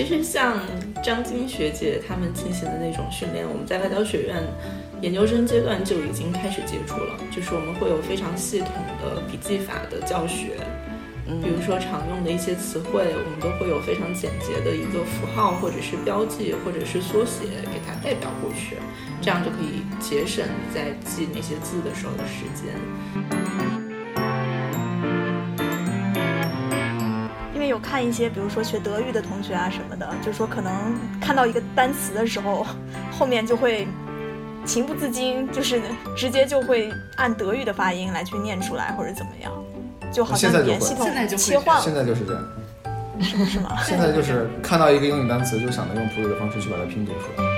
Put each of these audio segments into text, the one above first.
其实像张晶学姐他们进行的那种训练，我们在外交学院研究生阶段就已经开始接触了。就是我们会有非常系统的笔记法的教学，比如说常用的一些词汇，我们都会有非常简洁的一个符号或者是标记或者是缩写给它代表过去，这样就可以节省在记那些字的时候的时间。看一些，比如说学德语的同学啊什么的，就说可能看到一个单词的时候，后面就会情不自禁，就是直接就会按德语的发音来去念出来，或者怎么样，就好像语言系统切换了。现在就是这样，是吗？现在就是看到一个英语单词，就想着用普语的方式去把它拼读出来。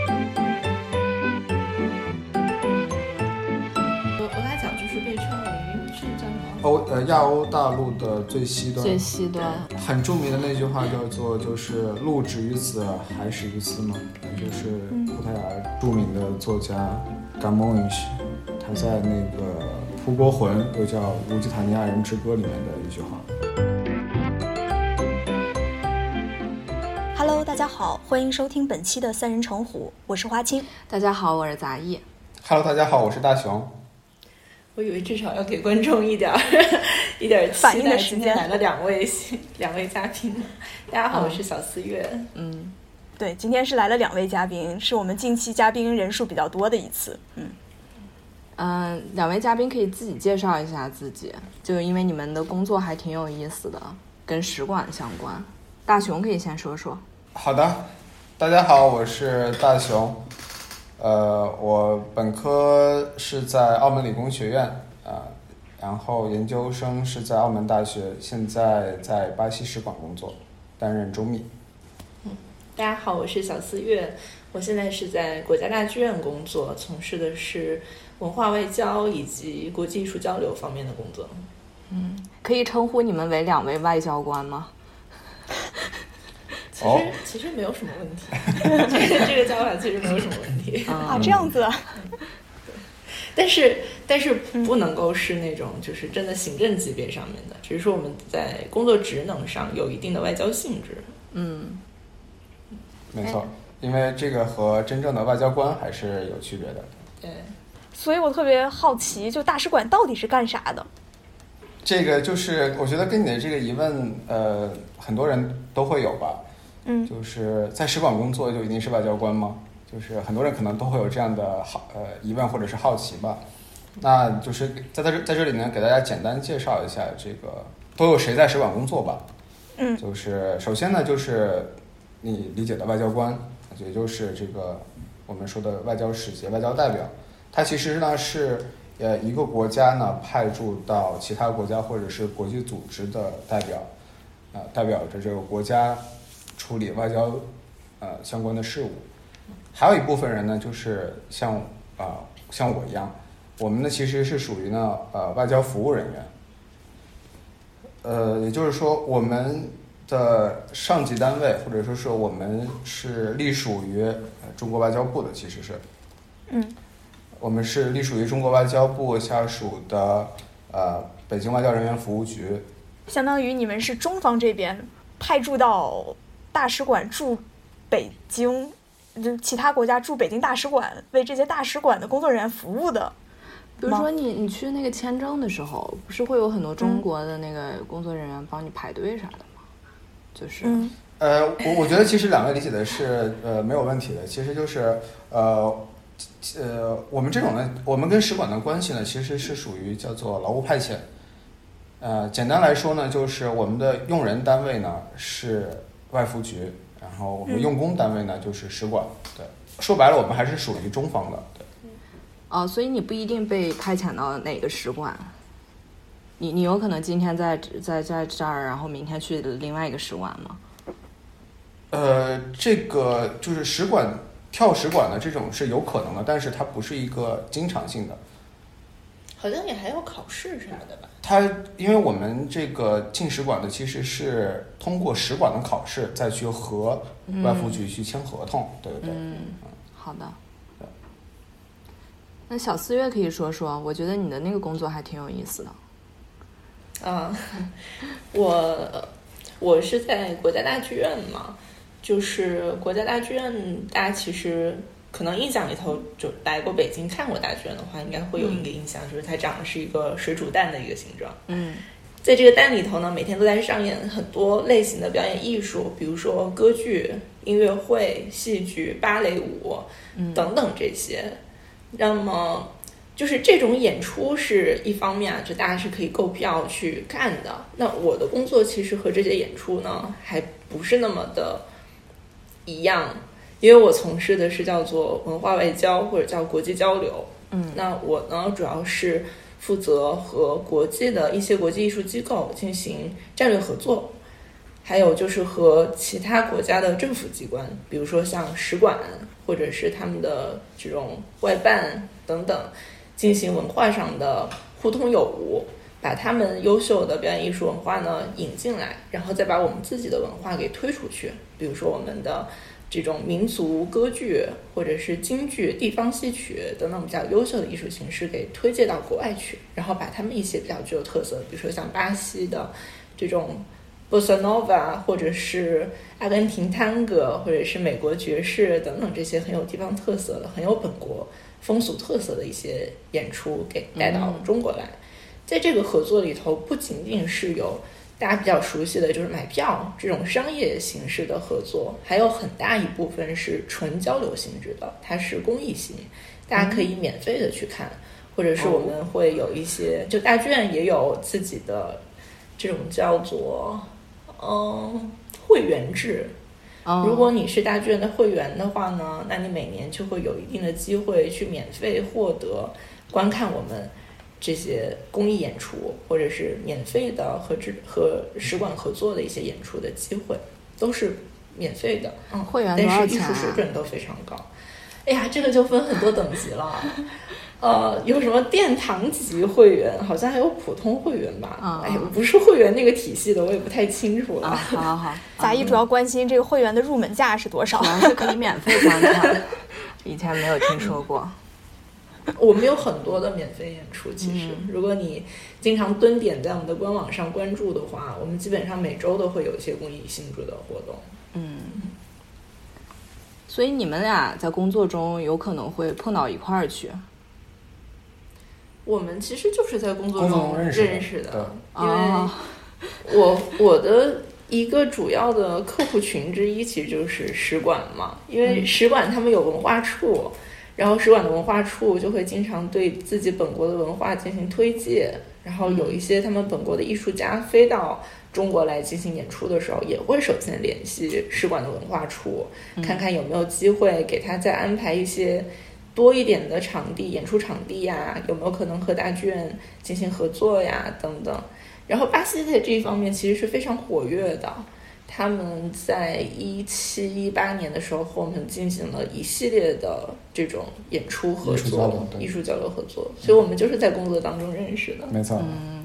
欧呃亚欧大陆的最西端，最西端很著名的那句话叫做就是“路止于此，海始于斯”嘛，就是葡萄牙著名的作家 g a m o n s 他在那个《葡国魂》又叫《乌基塔尼亚人之歌》里面的一句话。Hello，大家好，欢迎收听本期的三人成虎，我是花青。大家好，我是杂艺。Hello，大家好，我是大熊。我以为至少要给观众一点儿 一点儿反应的时间。来了两位两位嘉宾，大家好，我是小四月。嗯，对，今天是来了两位嘉宾，是我们近期嘉宾人数比较多的一次。嗯嗯，两位嘉宾可以自己介绍一下自己，就因为你们的工作还挺有意思的，跟使馆相关。大熊可以先说说。好的，大家好，我是大熊。呃，我本科是在澳门理工学院啊，然后研究生是在澳门大学，现在在巴西使馆工作，担任周秘。嗯，大家好，我是小四月，我现在是在国家大剧院工作，从事的是文化外交以及国际艺术交流方面的工作。嗯，可以称呼你们为两位外交官吗？其实其实没有什么问题，这个这个叫法其实没有什么问题 啊，这样子。但是但是不能够是那种就是真的行政级别上面的，只是说我们在工作职能上有一定的外交性质。嗯，没错，因为这个和真正的外交官还是有区别的。对，所以我特别好奇，就大使馆到底是干啥的？这个就是我觉得跟你的这个疑问，呃，很多人都会有吧。嗯，就是在使馆工作就一定是外交官吗？就是很多人可能都会有这样的好呃疑问或者是好奇吧。那就是在在这在这里呢，给大家简单介绍一下这个都有谁在使馆工作吧。嗯，就是首先呢，就是你理解的外交官，也就是这个我们说的外交使节、外交代表，他其实呢是呃一个国家呢派驻到其他国家或者是国际组织的代表，啊，代表着这个国家。处理外交，呃相关的事务，还有一部分人呢，就是像啊像我一样，我们呢其实是属于呢呃外交服务人员，呃也就是说我们的上级单位或者说是我们是隶属于中国外交部的，其实是，嗯，我们是隶属于中国外交部下属的呃北京外交人员服务局，相当于你们是中方这边派驻到。大使馆驻北京，就其他国家驻北京大使馆，为这些大使馆的工作人员服务的。比如说，你你去那个签证的时候，不是会有很多中国的那个工作人员帮你排队啥的吗？就是，呃，我我觉得其实两位理解的是呃没有问题的，其实就是呃呃我们这种呢，我们跟使馆的关系呢，其实是属于叫做劳务派遣。呃，简单来说呢，就是我们的用人单位呢是。外服局，然后我们用工单位呢就是使馆，对，说白了我们还是属于中方的，对。哦，所以你不一定被派遣到哪个使馆，你你有可能今天在在在这儿，然后明天去另外一个使馆吗？呃，这个就是使馆跳使馆的这种是有可能的，但是它不是一个经常性的。好像也还有考试什么的吧？他因为我们这个进使馆的其实是通过使馆的考试，再去和外服局去签合同，对对对。嗯，好的。那小四月可以说说，我觉得你的那个工作还挺有意思的。啊，我我是在国家大剧院嘛，就是国家大剧院，大家其实可能印象里头就来过北京看过大剧院的话，应该会有一个印象，就是它长的是一个水煮蛋的一个形状。嗯在这个蛋里头呢，每天都在上演很多类型的表演艺术，比如说歌剧、音乐会、戏剧、芭蕾舞嗯等等这些。那么，就是这种演出是一方面啊，就大家是可以购票去看的。那我的工作其实和这些演出呢，还不是那么的一样，因为我从事的是叫做文化外交或者叫国际交流。嗯那我呢，主要是负责和国际的一些国际艺术机构进行战略合作，还有就是和其他国家的政府机关，比如说像使馆或者是他们的这种外办等等，进行文化上的互通有无，把他们优秀的表演艺术文化呢引进来，然后再把我们自己的文化给推出去，比如说我们的。这种民族歌剧或者是京剧、地方戏曲等等比较优秀的艺术形式给推介到国外去，然后把他们一些比较具有特色的，比如说像巴西的这种 bossa nova，或者是阿根廷探戈，或者是美国爵士等等这些很有地方特色的、很有本国风俗特色的一些演出给带到中国来。在这个合作里头，不仅仅是有大家比较熟悉的就是买票这种商业形式的合作，还有很大一部分是纯交流性质的，它是公益性，大家可以免费的去看，或者是我们会有一些，就大剧院也有自己的这种叫做嗯会员制。哦如果你是大剧院的会员的话呢，那你每年就会有一定的机会去免费获得观看我们这些公益演出，或者是免费的和这和使馆合作的一些演出的机会，都是免费的。嗯，会员多但是艺术水准都非常高。哎呀，这个就分很多等级了。呃，有什么殿堂级会员，好像还有普通会员吧？啊哎，我不是会员那个体系的，我也不太清楚了。啊，好好好，杂艺主要关心这个会员的入门价是多少主？要是可以免费观看，以前没有听说过。我们有很多的免费演出，其实、嗯。如果你经常蹲点在我们的官网上关注的话，我们基本上每周都会有一些公益性质的活动。嗯，所以你们俩在工作中有可能会碰到一块儿去。我们其实就是在工作中中认识的。识的，因为哦。我我的一个主要的客户群之一其实就是使馆嘛，因为嗯。使馆他们有文化处，然后使馆的文化处就会经常对自己本国的文化进行推介，然后有一些他们本国的艺术家飞到中国来进行演出的时候，也会首先联系使馆的文化处，看看有没有机会给他再安排一些。多一点的场地，演出场地呀，有没有可能和大剧院进行合作呀，等等。然后巴西在这一方面其实是非常活跃的，他们在一七一八年的时候和我们进行了一系列的这种演出合艺术交作流、艺术交流合作，所以我们就是在工作当中认识的。没错，嗯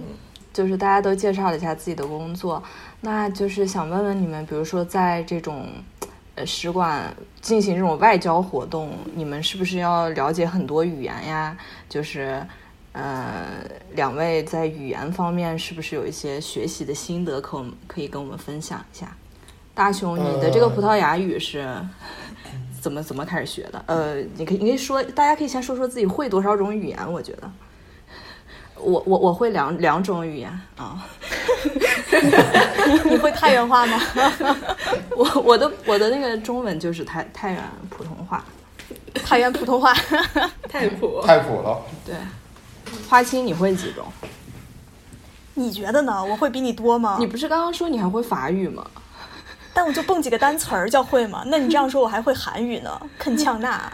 就是大家都介绍了一下自己的工作，那就是想问问你们，比如说在这种呃使馆进行这种外交活动，你们是不是要了解很多语言呀？就是呃，两位在语言方面是不是有一些学习的心得可我们可以跟我们分享一下？大雄，你的这个葡萄牙语是怎么怎么开始学的？呃，你可以你可以说，大家可以先说说自己会多少种语言，我觉得。我我我会两两种语言啊，你会太原话吗？我我的我的那个中文就是太太原普通话，太原普通话。太普，太普了。对。花青你会几种？你觉得呢？我会比你多吗？你不是刚刚说你还会法语吗？但我就蹦几个单词儿叫会吗？那你这样说，我还会韩语呢，肯呛纳，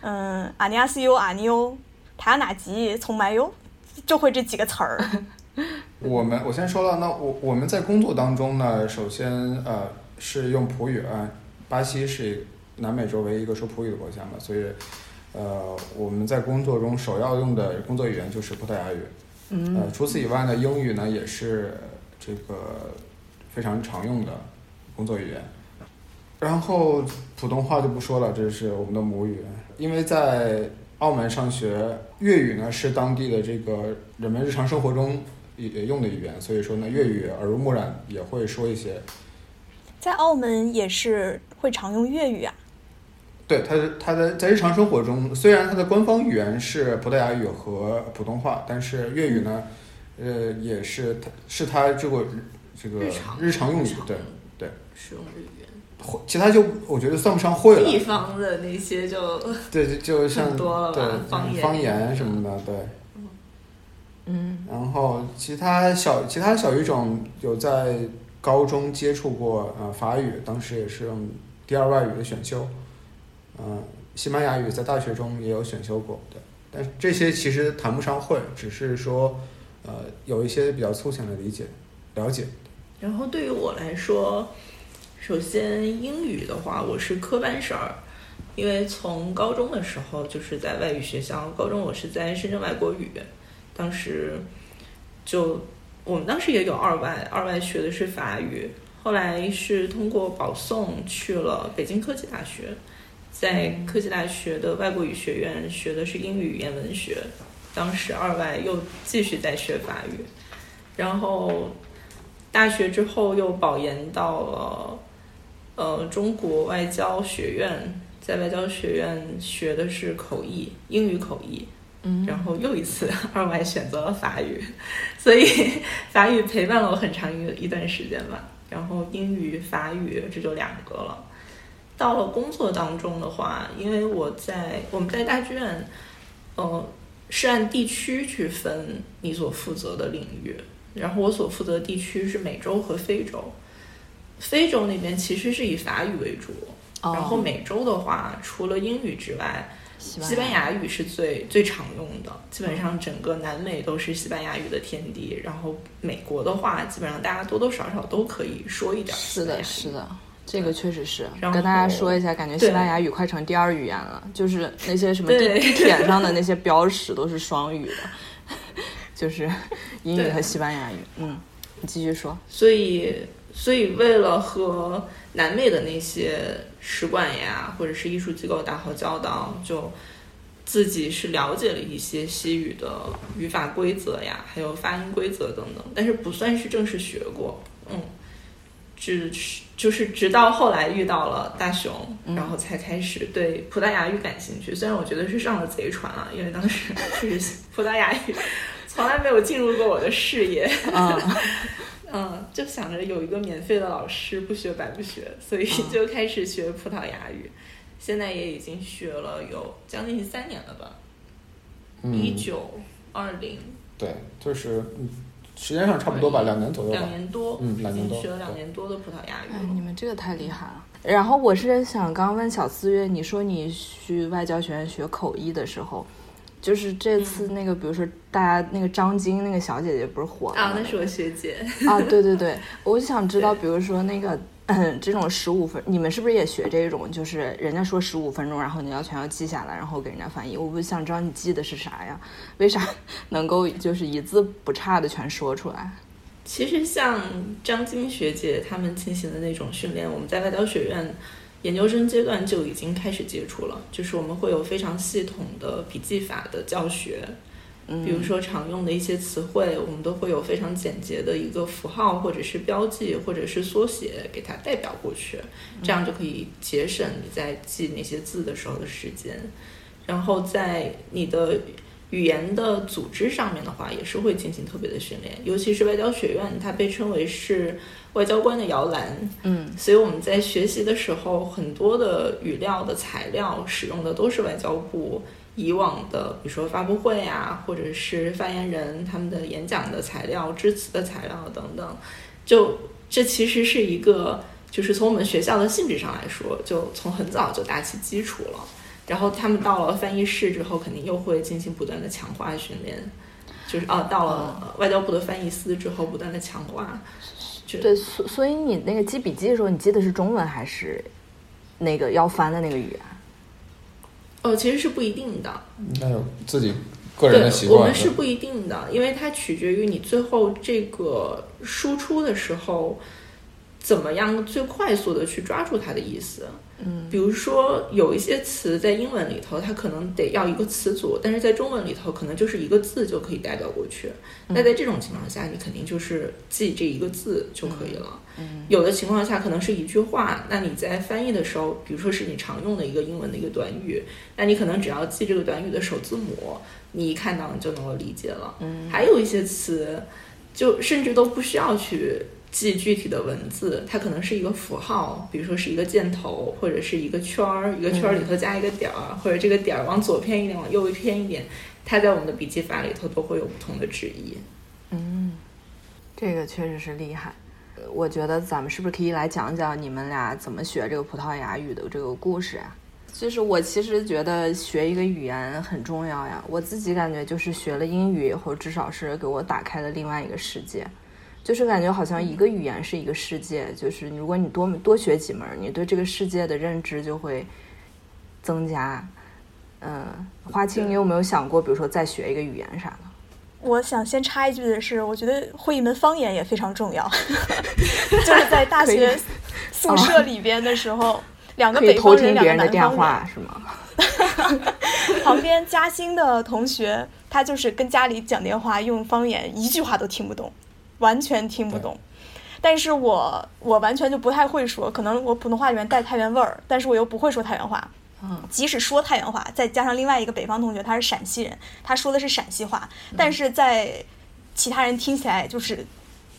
嗯，阿尼亚西优阿尼欧，塔纳吉从埋优，就会这几个词儿。我们我先说了，那我我们在工作当中呢，首先呃是用葡语啊，巴西是南美洲唯一一个说葡语的国家嘛，所以呃我们在工作中首要用的工作语言就是葡萄牙语。嗯呃，除此以外呢，英语呢也是这个非常常用的工作语言。然后普通话就不说了，这是我们的母语。因为在澳门上学，粤语呢是当地的这个人们日常生活中也也用的语言，所以说呢，粤语耳濡目染也会说一些。在澳门也是会常用粤语啊。对，它的它的在日常生活中，虽然它的官方语言是葡萄牙语和普通话，但是粤语呢，呃，也是它是它这个这个日常日常用语，对对，使用日语。会其他就我觉得算不上会了地了，方的那些就 对，就就像多了吧对方言方言什么的，对。嗯然后其他小其他小语种有在高中接触过，呃，法语当时也是用第二外语的选修，嗯，西班牙语在大学中也有选修过，对，但是这些其实谈不上会，只是说，呃，有一些比较粗浅的理解了解，然后对于我来说，首先英语的话，我是科班生儿，因为从高中的时候就是在外语学校，高中我是在深圳外国语，当时就我们当时也有二外，二外学的是法语，后来是通过保送去了北京科技大学，在科技大学的外国语学院学的是英语语言文学，当时二外又继续在学法语，然后大学之后又保研到了呃中国外交学院，在外交学院学的是口译，英语口译。嗯，然后又一次二外选择了法语，所以 法语陪伴了我很长一一段时间吧。然后英语、法语这就两个了。到了工作当中的话，因为我在我们在大剧院，呃，是按地区去分你所负责的领域。然后我所负责的地区是美洲和非洲，非洲那边其实是以法语为主，哦然后美洲的话，除了英语之外，西西班牙语是最最常用的，基本上整个南美都是西班牙语的天地。然后美国的话，基本上大家多多少少都可以说一点。是的，这个确实是。然跟大家说一下，感觉西班牙语快成第二语言了，就是那些什么地对地铁上的那些标识都是双语的，就是英语和西班牙语。嗯，你继续说。所以，所以为了和南美的那些使馆呀，或者是艺术机构打好交道，就自己是了解了一些西语的语法规则呀，还有发音规则等等，但是不算是正式学过。嗯，只是就是直到后来遇到了大熊，然后才开始对葡萄牙语感兴趣。虽然我觉得是上了贼船了，因为当时 就是葡萄牙语从来没有进入过我的视野。嗯，嗯，就想着有一个免费的老师，不学白不学，所以就开始学葡萄牙语。现在也已经学了有将近三年了吧，一嗯，九二零对，就是嗯时间上差不多吧，两年左右吧两，年多，嗯两年多学了两年多的葡萄牙语哎，你们这个太厉害了。然后我是想刚问小四月，你说你去外交学院学口译的时候，就是这次那个，比如说大家那个张晶那个小姐姐不是火了吗啊，那是我学姐。啊，对对对，我就想知道，比如说那个。这种十五分，你们是不是也学这种？就是人家说十五分钟，然后你要全要记下来，然后给人家翻译。我不想知道你记的是啥呀？为啥 能够就是一字不差的全说出来？其实像张晶学姐他们进行的那种训练，我们在外交学院研究生阶段就已经开始接触了，就是我们会有非常系统的笔记法的教学，嗯，比如说常用的一些词汇，我们都会有非常简洁的一个符号或者是标记或者是缩写给它代表过去，这样就可以节省你在记那些字的时候的时间。然后在你的语言的组织上面的话，也是会进行特别的训练，尤其是外交学院，它被称为是外交官的摇篮，嗯。所以我们在学习的时候，很多的语料的材料使用的都是外交部以往的，比如说发布会啊，或者是发言人他们的演讲的材料、致辞的材料等等。就这其实是一个，就是从我们学校的性质上来说，就从很早就打起基础了。然后他们到了翻译室之后，肯定又会进行不断的强化训练，就是哦、到了呃外交部的翻译司之后，不断的强化。就对，所所以你那个记笔记的时候，你记的是中文还是那个要翻的那个语言？哦，其实是不一定的。那有自己个人的习惯，我。们是不一定的，因为它取决于你最后这个输出的时候，怎么样最快速的去抓住它的意思。嗯，比如说有一些词在英文里头，它可能得要一个词组，但是在中文里头可能就是一个字就可以代表过去。那在这种情况下，你肯定就是记这一个字就可以了。嗯，有的情况下可能是一句话，那你在翻译的时候，比如说是你常用的一个英文的一个短语，那你可能只要记这个短语的首字母，你一看到你就能够理解了。嗯，还有一些词，就甚至都不需要去。记具体的文字，它可能是一个符号，比如说是一个箭头，或者是一个圈儿，一个圈儿里头加一个点儿，或者这个点儿往左偏一点，往右偏一点，它在我们的笔记法里头都会有不同的旨意。嗯，这个确实是厉害。我觉得咱们是不是可以来讲讲你们俩怎么学这个葡萄牙语的这个故事啊？就是我其实觉得学一个语言很重要呀，我自己感觉就是学了英语以后，至少是给我打开了另外一个世界。就是感觉好像一个语言是一个世界，就是如果你多多学几门，你对这个世界的认知就会增加。嗯，花青，你有没有想过，比如说再学一个语言啥的？我想先插一句的是，我觉得会一门方言也非常重要。就是在大学 宿舍里边的时候，两个北方人，两个南方人，是吗？旁边嘉兴的同学，他就是跟家里讲电话用方言，一句话都听不懂。完全听不懂，但是我我完全就不太会说，可能我普通话里面带太原味儿，但是我又不会说太原话。嗯，即使说太原话，再加上另外一个北方同学，他是陕西人，他说的是陕西话，但是在其他人听起来就是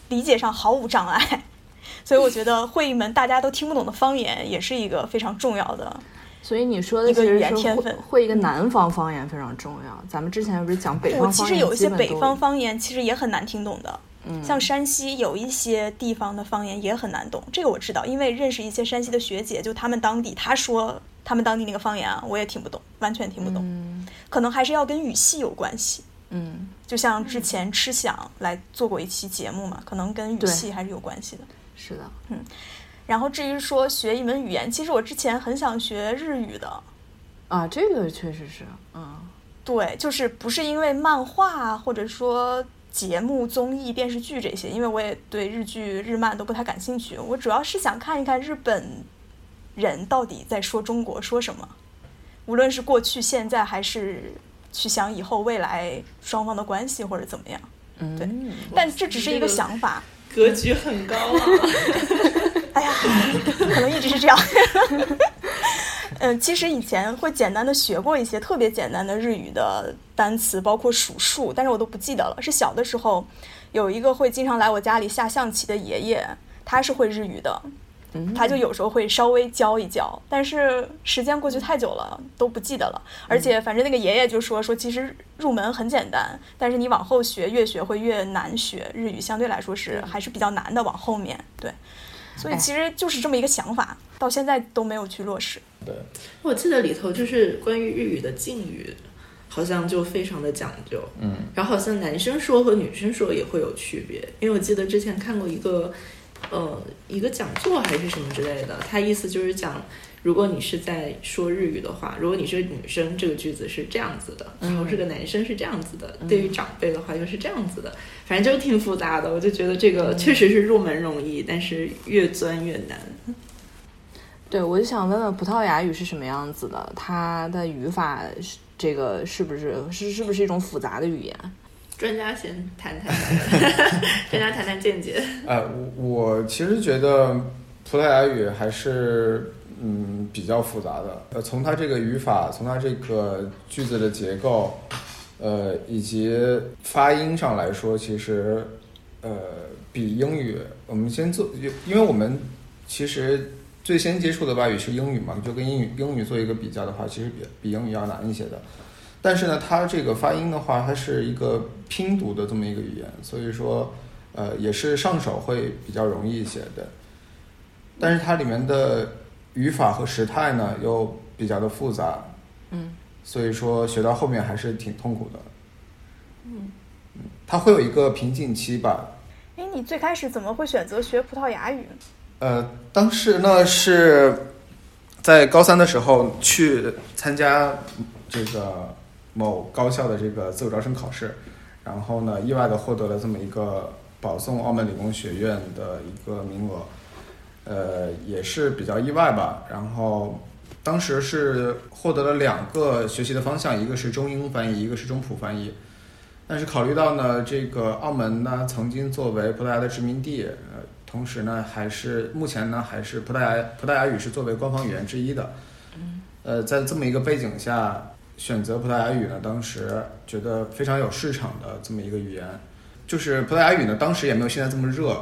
理解上毫无障碍。所以我觉得会一门大家都听不懂的方言，也是一个非常重要的。所以你说的一个语言天分会一个南方方言非常重要。咱们之前不是讲北方方言，其实有一些北方方言其实也很难听懂的。嗯，像山西有一些地方的方言也很难懂，这个我知道，因为认识一些山西的学姐，就他们当地，她说他们当地那个方言啊，我也听不懂，完全听不懂。嗯，可能还是要跟语系有关系。嗯，就像之前吃想来做过一期节目嘛，可能跟语系还是有关系的。是的，嗯。然后至于说学一门语言，其实我之前很想学日语的。啊，这个确实是，嗯，对，就是不是因为漫画或者说。节目、综艺、电视剧这些，因为我也对日剧、日漫都不太感兴趣。我主要是想看一看日本人到底在说中国说什么，无论是过去、现在，还是去想以后、未来双方的关系或者怎么样。嗯，对。但这只是一个想法，格局很高啊。哎呀，可能一直是这样。嗯，其实以前会简单的学过一些特别简单的日语的单词，包括数数，但是我都不记得了。是小的时候，有一个会经常来我家里下象棋的爷爷，他是会日语的，他就有时候会稍微教一教，但是时间过去太久了，都不记得了。而且反正那个爷爷就说说，其实入门很简单，但是你往后学越学会越难学，日语相对来说是还是比较难的。往后面对，所以其实就是这么一个想法，到现在都没有去落实。对，我记得里头就是关于日语的敬语，好像就非常的讲究。嗯，然后好像男生说和女生说也会有区别，因为我记得之前看过一个，呃，一个讲座还是什么之类的，他意思就是讲，如果你是在说日语的话，如果你是女生，这个句子是这样子的，然后是个男生是这样子的，对于长辈的话又是这样子的，反正就挺复杂的。我就觉得这个确实是入门容易，但是越钻越难。对，我就想问问葡萄牙语是什么样子的？它的语法是这个是不是是是不是一种复杂的语言？专家先谈谈，专家谈谈见解。呃，我我其实觉得葡萄牙语还是嗯比较复杂的。呃，从它这个语法，从它这个句子的结构，呃，以及发音上来说，其实呃比英语，我们先做，因为我们其实。最先接触的外语是英语嘛，就跟英语英语做一个比较的话，其实比比英语要难一些的。但是呢，它这个发音的话，它是一个拼读的这么一个语言，所以说，呃，也是上手会比较容易一些的。但是它里面的语法和时态呢，又比较的复杂，嗯，所以说学到后面还是挺痛苦的。嗯，它会有一个瓶颈期吧？哎，你最开始怎么会选择学葡萄牙语？呃，当时呢是在高三的时候去参加这个某高校的这个自主招生考试，然后呢意外的获得了这么一个保送澳门理工学院的一个名额，呃，也是比较意外吧。然后当时是获得了两个学习的方向，一个是中英翻译，一个是中普翻译。但是考虑到呢，这个澳门呢曾经作为葡萄牙的殖民地，呃，同时呢还是目前呢还是葡萄牙葡萄牙语是作为官方语言之一的。嗯。呃，在这么一个背景下，选择葡萄牙语呢，当时觉得非常有市场的这么一个语言。就是葡萄牙语呢，当时也没有现在这么热，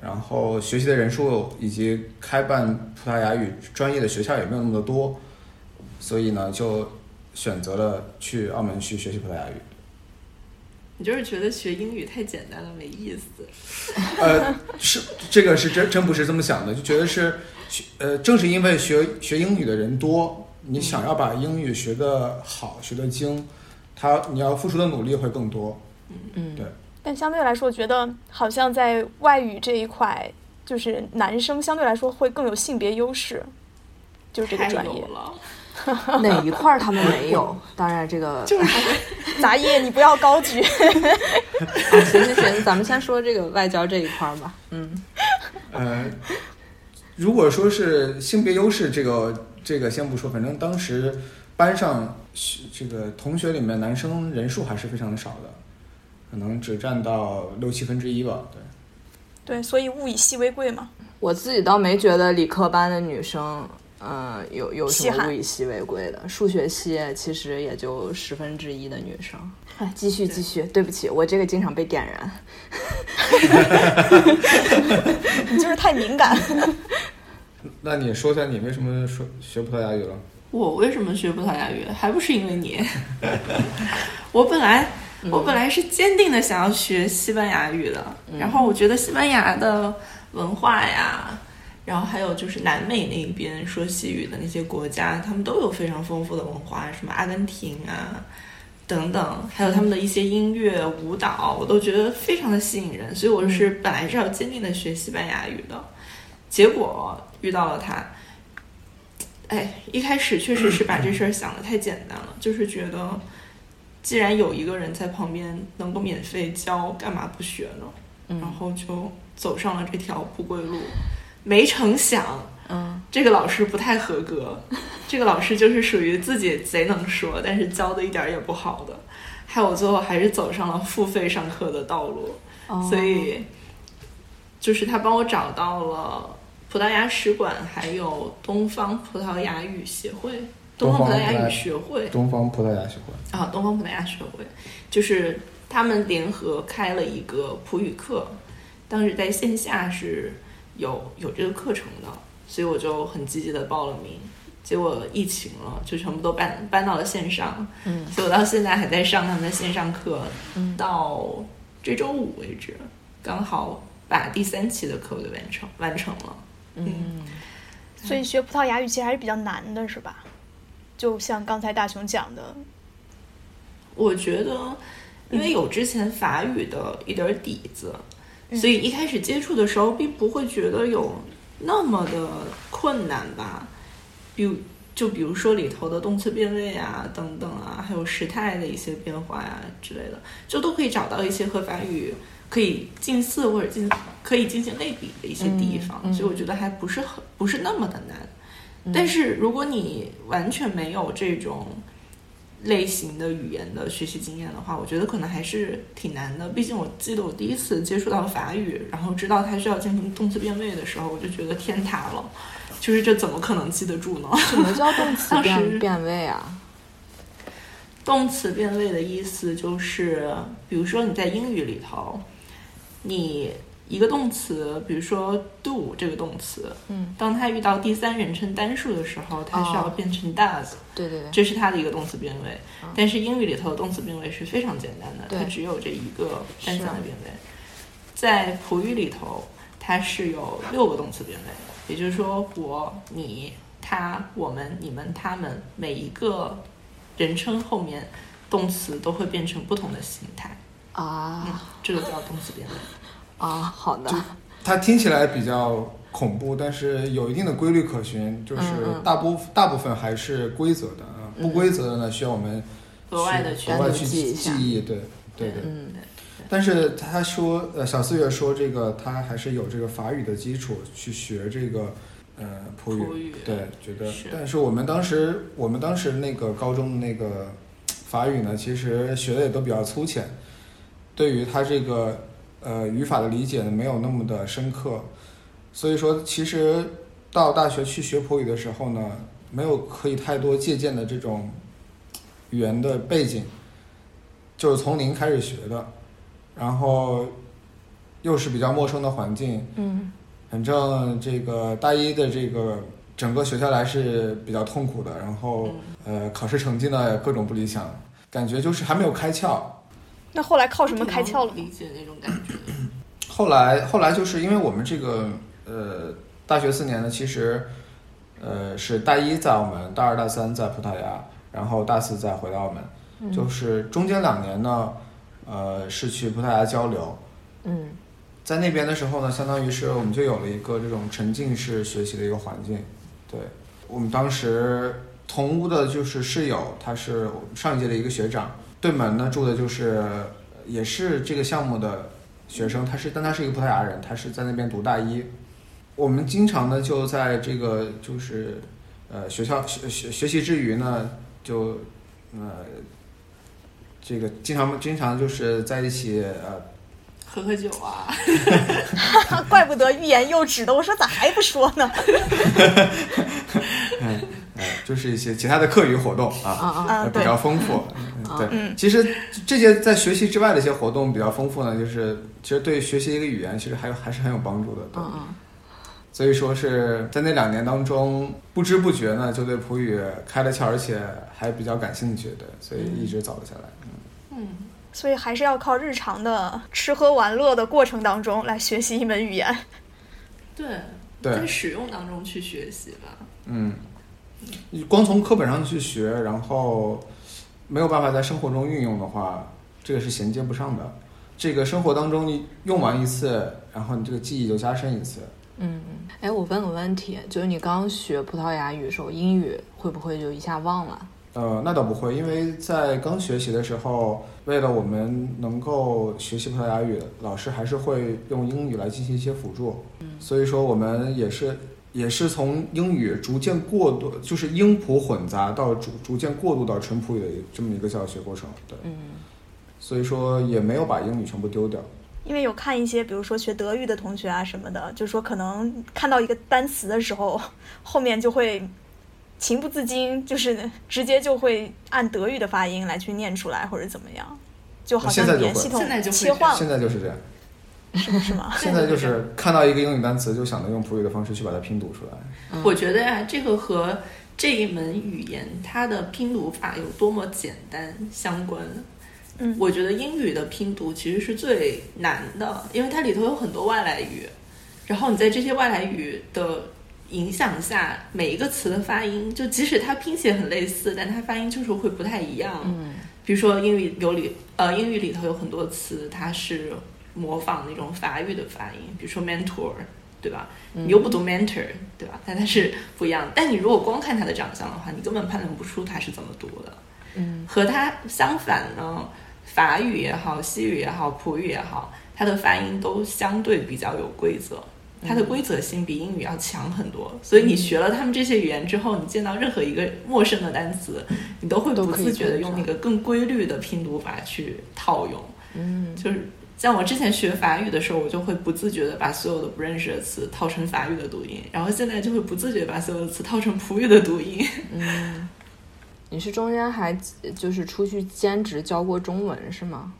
然后学习的人数以及开办葡萄牙语专业的学校也没有那么的多，所以呢，就选择了去澳门去学习葡萄牙语。你就是觉得学英语太简单了，没意思。呃，是这个是真真不是这么想的，就觉得是学呃，正是因为学学英语的人多，你想要把英语学得好、学得精，他你要付出的努力会更多。嗯，对。但相对来说，觉得好像在外语这一块，就是男生相对来说会更有性别优势，就是这个专业。了。哪一块他们没有？当然，这个 就是杂业，你不要高举。行行行，咱们先说这个外交这一块吧。嗯，呃，如果说是性别优势，这个这个先不说，反正当时班上这个同学里面男生人数还是非常的少的，可能只占到六七分之一吧。对。对，所以物以稀为贵嘛。我自己倒没觉得理科班的女生。嗯，有有什么物以稀为贵的？数学系其实也就十分之一的女生。哎，继续继续，对不起，我这个经常被点燃。你就是太敏感。那你说一下，你为什么说学葡萄牙语了？我为什么学葡萄牙语？还不是因为你。我本来我本来是坚定的想要学西班牙语的，然后我觉得西班牙的文化呀。然后还有就是南美那边说西语的那些国家，他们都有非常丰富的文化，什么阿根廷啊等等，还有他们的一些音乐舞蹈，我都觉得非常的吸引人。所以我是本来是要坚定的学西班牙语的，结果遇到了他。哎，一开始确实是把这事儿想的太简单了，就是觉得既然有一个人在旁边能够免费教，干嘛不学呢？然后就走上了这条不归路。没成想，嗯，这个老师不太合格。这个老师就是属于自己贼能说，但是教的一点也不好的。害我最后还是走上了付费上课的道路。所以，就是他帮我找到了葡萄牙使馆，还有东方葡萄牙语协会、东方葡萄牙语学会、东方葡萄牙学会啊，东方葡萄牙学会，就是他们联合开了一个葡语课，当时在线下是。有有这个课程的，所以我就很积极的报了名，结果疫情了，就全部都搬搬到了线上。嗯，所以我到现在还在上他们的线上课，嗯到这周五为止，刚好把第三期的课给完成完成了。嗯，所以学葡萄牙语其实还是比较难的，是吧？就像刚才大雄讲的，我觉得，因为有之前法语的一点底子。所以一开始接触的时候，并不会觉得有那么的困难吧？比如，就比如说里头的动词变位啊，等等啊，还有时态的一些变化呀之类的，就都可以找到一些和法语可以近似或者近可以进行类比的一些地方。所以我觉得还不是很不是那么的难。但是如果你完全没有这种，类型的语言的学习经验的话，我觉得可能还是挺难的。毕竟我记得我第一次接触到法语，然后知道它需要进行动词变位的时候，我就觉得天塌了，就是这怎么可能记得住呢？什么叫动词变变位啊？动词变位的意思就是，比如说你在英语里头，你。一个动词，比如说 do 这个动词，嗯，当它遇到第三人称单数的时候，它需要变成 does，对对对，这是它的一个动词变位。但是英语里头的动词变位是非常简单的，它只有这一个单向的变位。在普语里头，它是有六个动词变位，也就是说，我、你、他、我们、你们、他们，每一个人称后面动词都会变成不同的形态。啊，这个叫动词变位。啊，好的。它听起来比较恐怖，但是有一定的规律可循，就是大部大部分还是规则的啊不规则的呢需要我们额外的额外去记记忆，对对对。嗯，但是他说，呃，小四月说这个他还是有这个法语的基础去学这个，呃，普语。对，觉得是，但是我们当时我们当时那个高中的那个法语呢，其实学的也都比较粗浅，对于他这个呃语法的理解呢，没有那么的深刻，所以说其实到大学去学普语的时候呢，没有可以太多借鉴的这种语言的背景，就是从零开始学的，然后又是比较陌生的环境，嗯反正这个大一的这个整个学下来是比较痛苦的，然后呃考试成绩呢各种不理想，感觉就是还没有开窍。那后来靠什么开窍了吗？理解那种感觉。后来后来就是因为我们这个呃大学四年呢，其实呃是大一在澳门，大二大三在葡萄牙，然后大四再回到澳门，就是中间两年呢，呃是去葡萄牙交流，嗯在那边的时候呢，相当于是我们就有了一个这种沉浸式学习的一个环境。对我们当时同屋的就是室友，他是我们上一届的一个学长，对门呢住的就是也是这个项目的学生，他是但他是一个葡萄牙人，他是在那边读大一。我们经常呢就在这个就是呃学校学学学习之余呢，就呃这个经常经常就是在一起呃喝喝酒啊，怪不得欲言又止的，我说咋还不说呢？就是一些其他的课余活动啊，比较丰富。对，嗯其实这些在学习之外的一些活动比较丰富呢，就是其实对学习一个语言，其实还有还是很有帮助的。对，嗯嗯所以说是在那两年当中，不知不觉呢就对普语开了窍，而且还比较感兴趣对，所以一直走了下来。嗯嗯，所以还是要靠日常的吃喝玩乐的过程当中来学习一门语言。对，对在使用当中去学习吧。嗯，你光从课本上去学，然后没有办法在生活中运用的话，这个是衔接不上的。这个生活当中你用完一次，然后你这个记忆就加深一次。嗯嗯。哎，我问个问题，就是你刚学葡萄牙语的时候，英语会不会就一下忘了？呃，那倒不会，因为在刚学习的时候，为了我们能够学习葡萄牙语，老师还是会用英语来进行一些辅助。嗯，所以说我们也是也是从英语逐渐过渡，就是英葡混杂到逐逐渐过渡到纯葡语的这么一个教学过程。对，嗯所以说也没有把英语全部丢掉。因为有看一些，比如说学德语的同学啊什么的，就说可能看到一个单词的时候，后面就会情不自禁，就是直接就会按德语的发音来去念出来，或者怎么样，就好像语言系统现在就会切换现，在就是这样，是不是吗？现在就是看到一个英语单词，就想着用普语的方式去把它拼读出来。嗯我觉得呀、这个和这一门语言它的拼读法有多么简单相关。嗯我觉得英语的拼读其实是最难的，因为它里头有很多外来语，然后你在这些外来语的影响下，每一个词的发音，就即使它拼写很类似，但它发音就是会不太一样。嗯比如说英语有里呃英语里头有很多词，它是模仿那种法语的发音，比如说 mentor，对吧？你又不读 mentor，对吧？但它是不一样。但你如果光看他的长相的话，你根本判断不出他是怎么读的。嗯和它相反呢，法语也好，西语也好，普语也好，它的发音都相对比较有规则，它的规则性比英语要强很多。所以你学了他们这些语言之后，你见到任何一个陌生的单词，你都会不自觉的用那个更规律的拼读法去套用。嗯就是像我之前学法语的时候，我就会不自觉的把所有的不认识的词套成法语的读音，然后现在就会不自觉把所有的词套成普语的读音。嗯。你是中间还就是出去兼职教过中文是吗？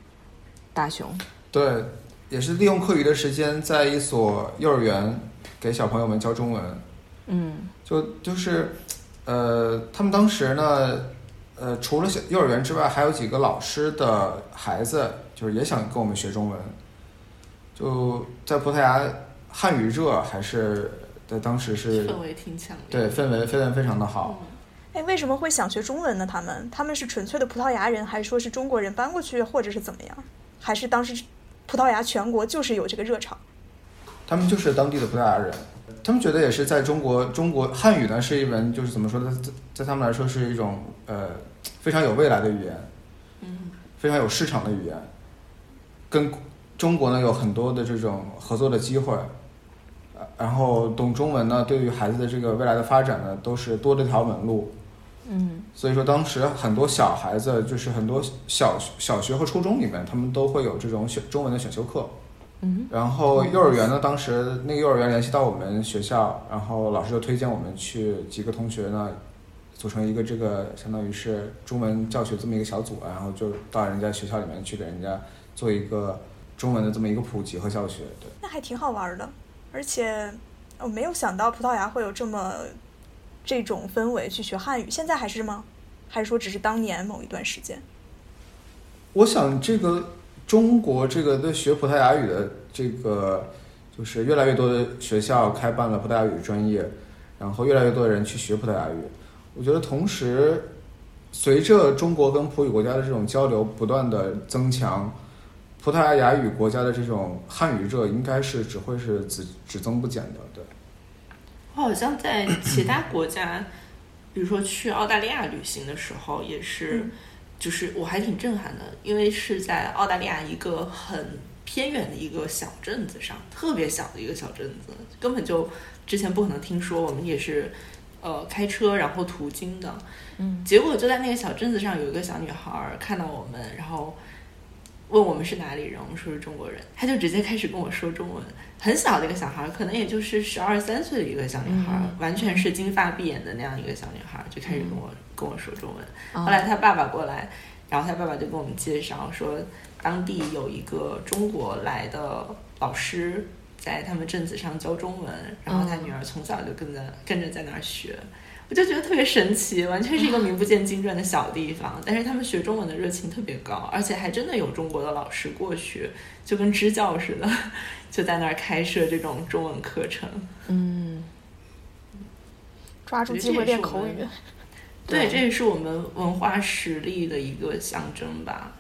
大熊。对，也是利用课余的时间，在一所幼儿园给小朋友们教中文。嗯就就是，呃，他们当时呢，呃，除了小幼儿园之外，还有几个老师的孩子，就是也想跟我们学中文。就在葡萄牙，汉语热还是在当时是氛围挺强烈。对氛围氛围非常的好。哎，为什么会想学中文呢？他们他们是纯粹的葡萄牙人，还是说是中国人搬过去，或者是怎么样？还是当时葡萄牙全国就是有这个热潮？他们就是当地的葡萄牙人，他们觉得也是在中国，中国汉语呢是一门就是怎么说呢，在在他们来说是一种呃非常有未来的语言，嗯，非常有市场的语言。跟中国呢有很多的这种合作的机会，呃然后懂中文呢，对于孩子的这个未来的发展呢，都是多了一条门路。嗯所以说，当时很多小孩子，就是很多小小学和初中里面，他们都会有这种选中文的选修课。嗯然后幼儿园呢，当时那个幼儿园联系到我们学校，然后老师就推荐我们去几个同学呢，组成一个这个相当于是中文教学这么一个小组，然后就到人家学校里面去给人家做一个中文的这么一个普及和教学。对，那还挺好玩的。而且我没有想到葡萄牙会有这么这种氛围去学汉语，现在还是吗？还是说只是当年某一段时间？我想这个中国这个对学葡萄牙语的这个，就是越来越多的学校开办了葡萄牙语专业，然后越来越多的人去学葡萄牙语。我觉得同时，随着中国跟葡语国家的这种交流不断的增强，葡萄牙语国家的这种汉语热应该是只会是只只增不减的。对，我好像在其他国家，比如说去澳大利亚旅行的时候，也是，嗯就是我还挺震撼的，因为是在澳大利亚一个很偏远的一个小镇子上，特别小的一个小镇子，根本就之前不可能听说。我们也是，呃，开车然后途经的，嗯。结果就在那个小镇子上，有一个小女孩儿看到我们，然后问我们是哪里人，我们说是中国人，她就直接开始跟我说中文。很小的一个小孩儿，可能也就是十二三岁的一个小女孩儿，嗯。完全是金发碧眼的那样一个小女孩儿，就开始跟我、跟我说中文。哦。后来她爸爸过来，然后她爸爸就跟我们介绍说，当地有一个中国来的老师在他们镇子上教中文，然后他女儿从小就跟着跟着在那儿学。我就觉得特别神奇，完全是一个名不见经传的小地方，但是他们学中文的热情特别高，而且还真的有中国的老师过去，就跟支教似的，就在那儿开设这种中文课程。嗯，抓住机会练口语。对，对这也是我们文化实力的一个象征吧。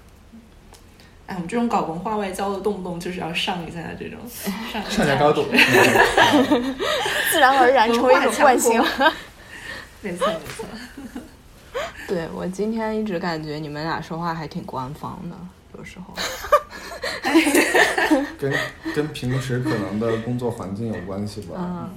哎，我们这种搞文化外交的，动不动就是要上一下这种 上上下高度。自然而然成为一种惯性文。没错没错。对我今天一直感觉你们俩说话还挺官方的，有时候。跟跟平时可能的工作环境有关系吧。嗯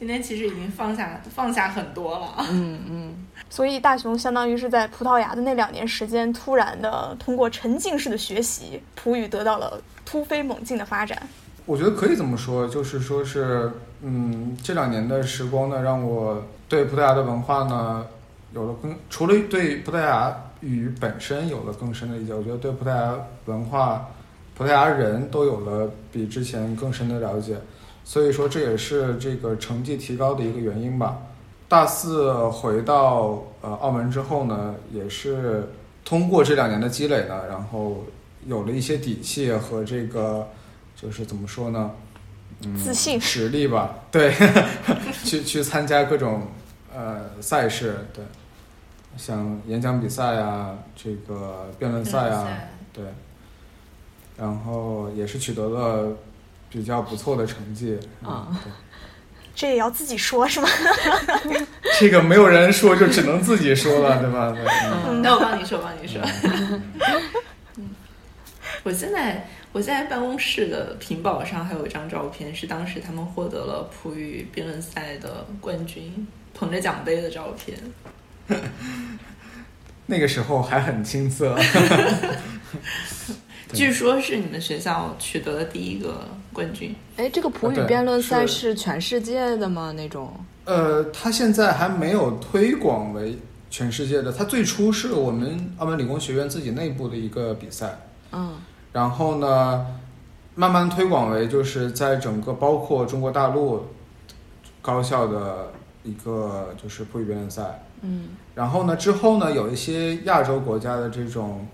今天其实已经放下放下很多了。嗯嗯所以大雄相当于是在葡萄牙的那两年时间，突然的通过沉浸式的学习，葡语得到了突飞猛进的发展。我觉得可以这么说，就是说是，嗯，这两年的时光呢，让我对葡萄牙的文化呢有了更，除了对葡萄牙语本身有了更深的理解，我觉得对葡萄牙文化、葡萄牙人都有了比之前更深的了解。所以说，这也是这个成绩提高的一个原因吧。大四回到呃澳门之后呢，也是通过这两年的积累呢，然后有了一些底气和这个就是怎么说呢，嗯，自信。实力吧，对，去去参加各种呃赛事，对，像演讲比赛啊，这个辩论赛啊，对，然后也是取得了比较不错的成绩啊这也要自己说是吗？这个没有人说，就只能自己说了，对吧？对，嗯嗯那我帮你说，帮你说。我现在我现在办公室的屏保上还有一张照片，是当时他们获得了普语辩论赛的冠军，捧着奖杯的照片。那个时候还很青涩，对据说是你们学校取得的第一个冠军。哎，这个普语辩论赛是是全世界的吗？那种？呃，它现在还没有推广为全世界的，它最初是我们澳门理工学院自己内部的一个比赛，嗯然后呢，慢慢推广为就是在整个包括中国大陆高校的一个就是普语辩论赛。嗯然后呢，之后呢，有一些亚洲国家的这种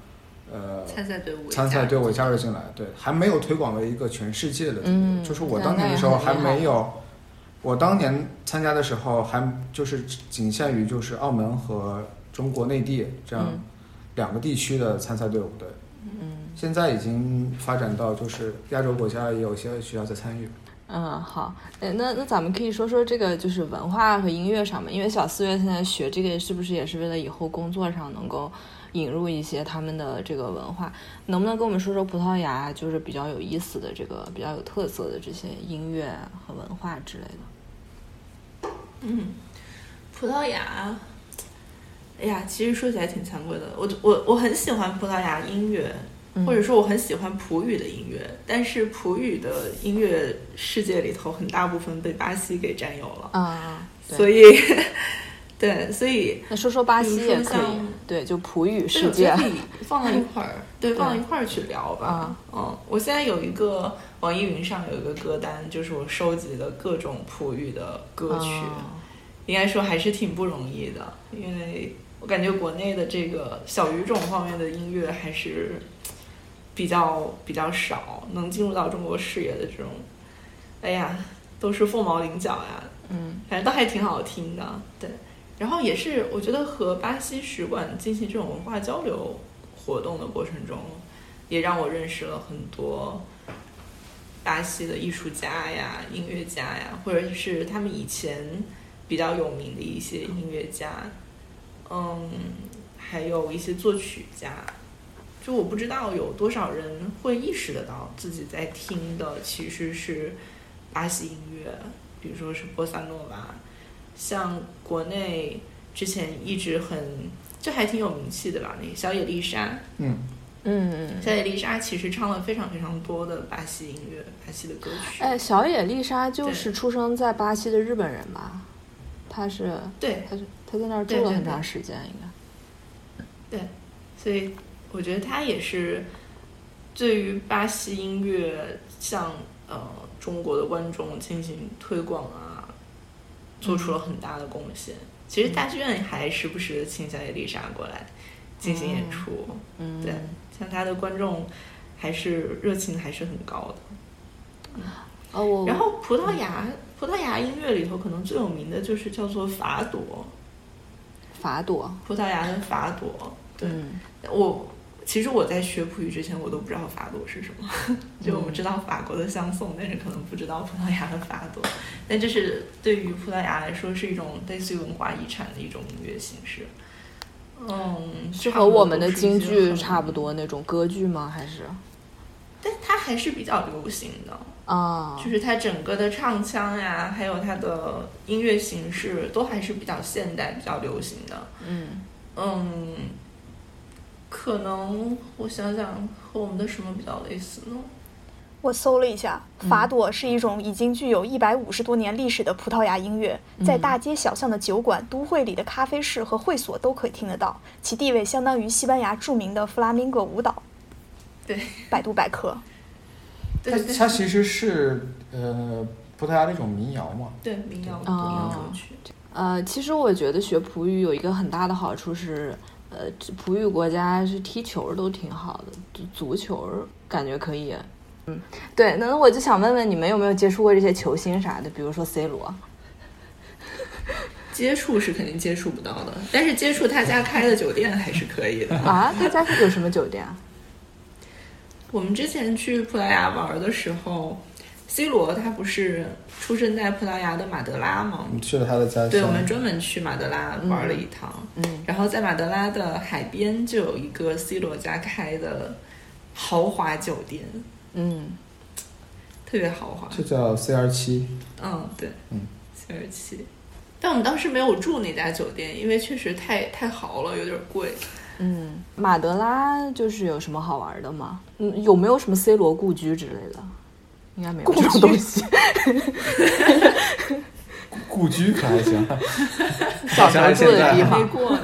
呃参赛队伍参赛队伍加入进来，对，还没有推广为一个全世界的。嗯就是我当年的时候还没有，我当年参加的时候还就是仅限于就是澳门和中国内地这样嗯两个地区的参赛队伍对。嗯。现在已经发展到就是亚洲国家也有一些学校在参与。嗯，好，哎，那那咱们可以说说这个就是文化和音乐上面，因为小四月现在学这个，是不是也是为了以后工作上能够引入一些他们的这个文化？能不能跟我们说说葡萄牙就是比较有意思的这个比较有特色的这些音乐和文化之类的？嗯，葡萄牙，哎呀，其实说起来挺惭愧的，我我我很喜欢葡萄牙音乐。或者说我很喜欢葡语的音乐，但是葡语的音乐世界里头很大部分被巴西给占有了啊，所以对，所以那说说巴西也可以，对，就葡语世界可以放到一块儿，对，放到一块儿去聊吧。嗯，我现在有一个网易云上有一个歌单，就是我收集的各种葡语的歌曲，应该说还是挺不容易的，因为我感觉国内的这个小语种方面的音乐还是。比较比较少能进入到中国视野的这种，哎呀，都是凤毛麟角呀。嗯，反正都还挺好听的。对，然后也是我觉得和巴西使馆进行这种文化交流活动的过程中，也让我认识了很多巴西的艺术家呀、音乐家呀，或者是他们以前比较有名的一些音乐家，嗯，还有一些作曲家。就我不知道有多少人会意识得到自己在听的其实是巴西音乐，比如说是波萨诺瓦，像国内之前一直很就还挺有名气的吧，那个小野丽莎，嗯嗯，小野丽莎其实唱了非常非常多的巴西音乐，巴西的歌曲。哎，小野丽莎就是出生在巴西的日本人吧？他是对，他是他在那儿住了很长时间，应该对，所以。我觉得他也是对于巴西音乐向呃中国的观众进行推广啊，做出了很大的贡献。其实大剧院还时不时的请小野丽莎过来进行演出，嗯，对，像他的观众还是热情还是很高的。哦，然后葡萄牙葡萄牙音乐里头可能最有名的就是叫做法朵，法朵，葡萄牙的法朵，对我。其实我在学葡语之前，我都不知道法朵是什么。就我们知道法国的香颂，但是可能不知道葡萄牙的法朵。但这是对于葡萄牙来说，是一种类似于文化遗产的一种音乐形式。嗯，是和我们的京剧差不多那种歌剧吗？还是？但它还是比较流行的啊，就是它整个的唱腔呀，还有它的音乐形式，都还是比较现代、比较流行的。嗯嗯。可能我想想和我们的什么比较类似呢？我搜了一下，法朵是一种已经具有一百五十多年历史的葡萄牙音乐，在大街小巷的酒馆、都会里的咖啡室和会所都可以听得到，其地位相当于西班牙著名的弗拉明戈舞蹈。对，百度百科。它它其实是呃葡萄牙的一种民谣嘛？对，民谣民谣歌曲。呃，其实我觉得学葡语有一个很大的好处是。呃，葡语国家是踢球都挺好的，足球感觉可以。嗯，对，那我就想问问你们有没有接触过这些球星啥的，比如说 C 罗。接触是肯定接触不到的，但是接触他家开的酒店还是可以的。啊，他家有什么酒店啊？我们之前去葡萄牙玩的时候。C 罗他不是出生在葡萄牙的马德拉吗？去了他的家乡。对，我们专门去马德拉玩了一趟。嗯，然后在马德拉的海边就有一个 C 罗家开的豪华酒店。嗯，特别豪华。就叫 C R 七。嗯，对。嗯，C 二七。但我们当时没有住那家酒店，因为确实太太豪了，有点贵。嗯，马德拉就是有什么好玩的吗？嗯，有没有什么 C 罗故居之类的？应该没有这种东西。故居可还行，小时候住的地方。没过。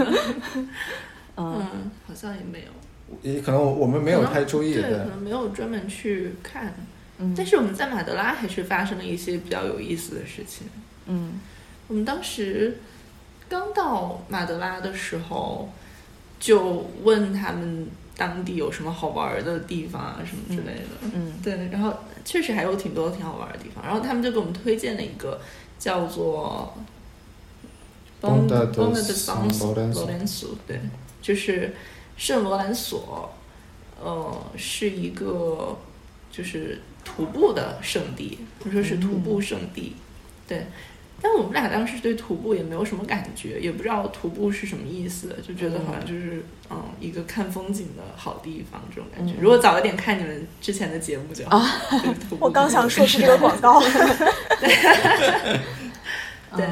嗯，好像也没有。也可能我们没有太注意，对，可能没有专门去看。嗯，但是我们在马德拉还是发生了一些比较有意思的事情。嗯，我们当时刚到马德拉的时候，就问他们。当地有什么好玩的地方啊，什么之类的。嗯，对，然后确实还有挺多挺好玩的地方。然后他们就给我们推荐了一个叫做 “Bon de San Lorenzo”，对，就是圣罗兰索。呃，是一个就是徒步的圣地，他说是徒步圣地，对。但我们俩当时对徒步也没有什么感觉，也不知道徒步是什么意思，就觉得好像就是嗯一个看风景的好地方这种感觉。如果早一点看你们之前的节目就好。我刚想说是这个广告。对，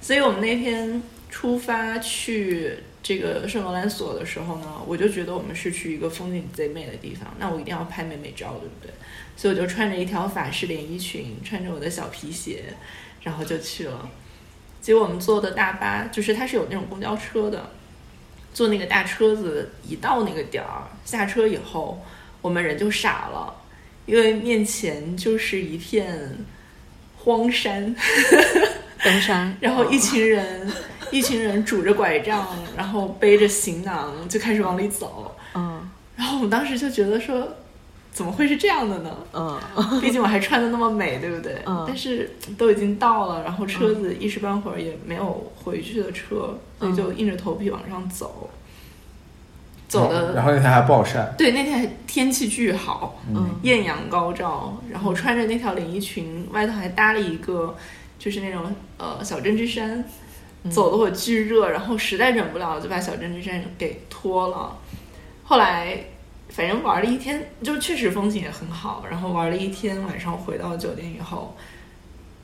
所以我们那天出发去这个圣罗兰索的时候呢，我就觉得我们是去一个风景贼美的地方，那我一定要拍美美照，对不对？所以我就穿着一条法式连衣裙，穿着我的小皮鞋。然后就去了，结果我们坐的大巴就是它是有那种公交车的，坐那个大车子一到那个点儿下车以后，我们人就傻了，因为面前就是一片荒山，登山，然后一群人，一群人拄着拐杖，然后背着行囊就开始往里走，嗯，然后我们当时就觉得说。怎么会是这样的呢？嗯，毕竟我还穿的那么美，对不对？嗯。但是都已经到了，然后车子一时半会儿也没有回去的车，所以就硬着头皮往上走。走的。然后那天还暴晒。对，那天天气巨好，嗯，艳阳高照，然后穿着那条连衣裙，外头还搭了一个，就是那种呃小针织衫，走的我巨热，然后实在忍不了，就把小针织衫给脱了。后来。反正玩了一天，就确实风景也很好。然后玩了一天，晚上回到酒店以后，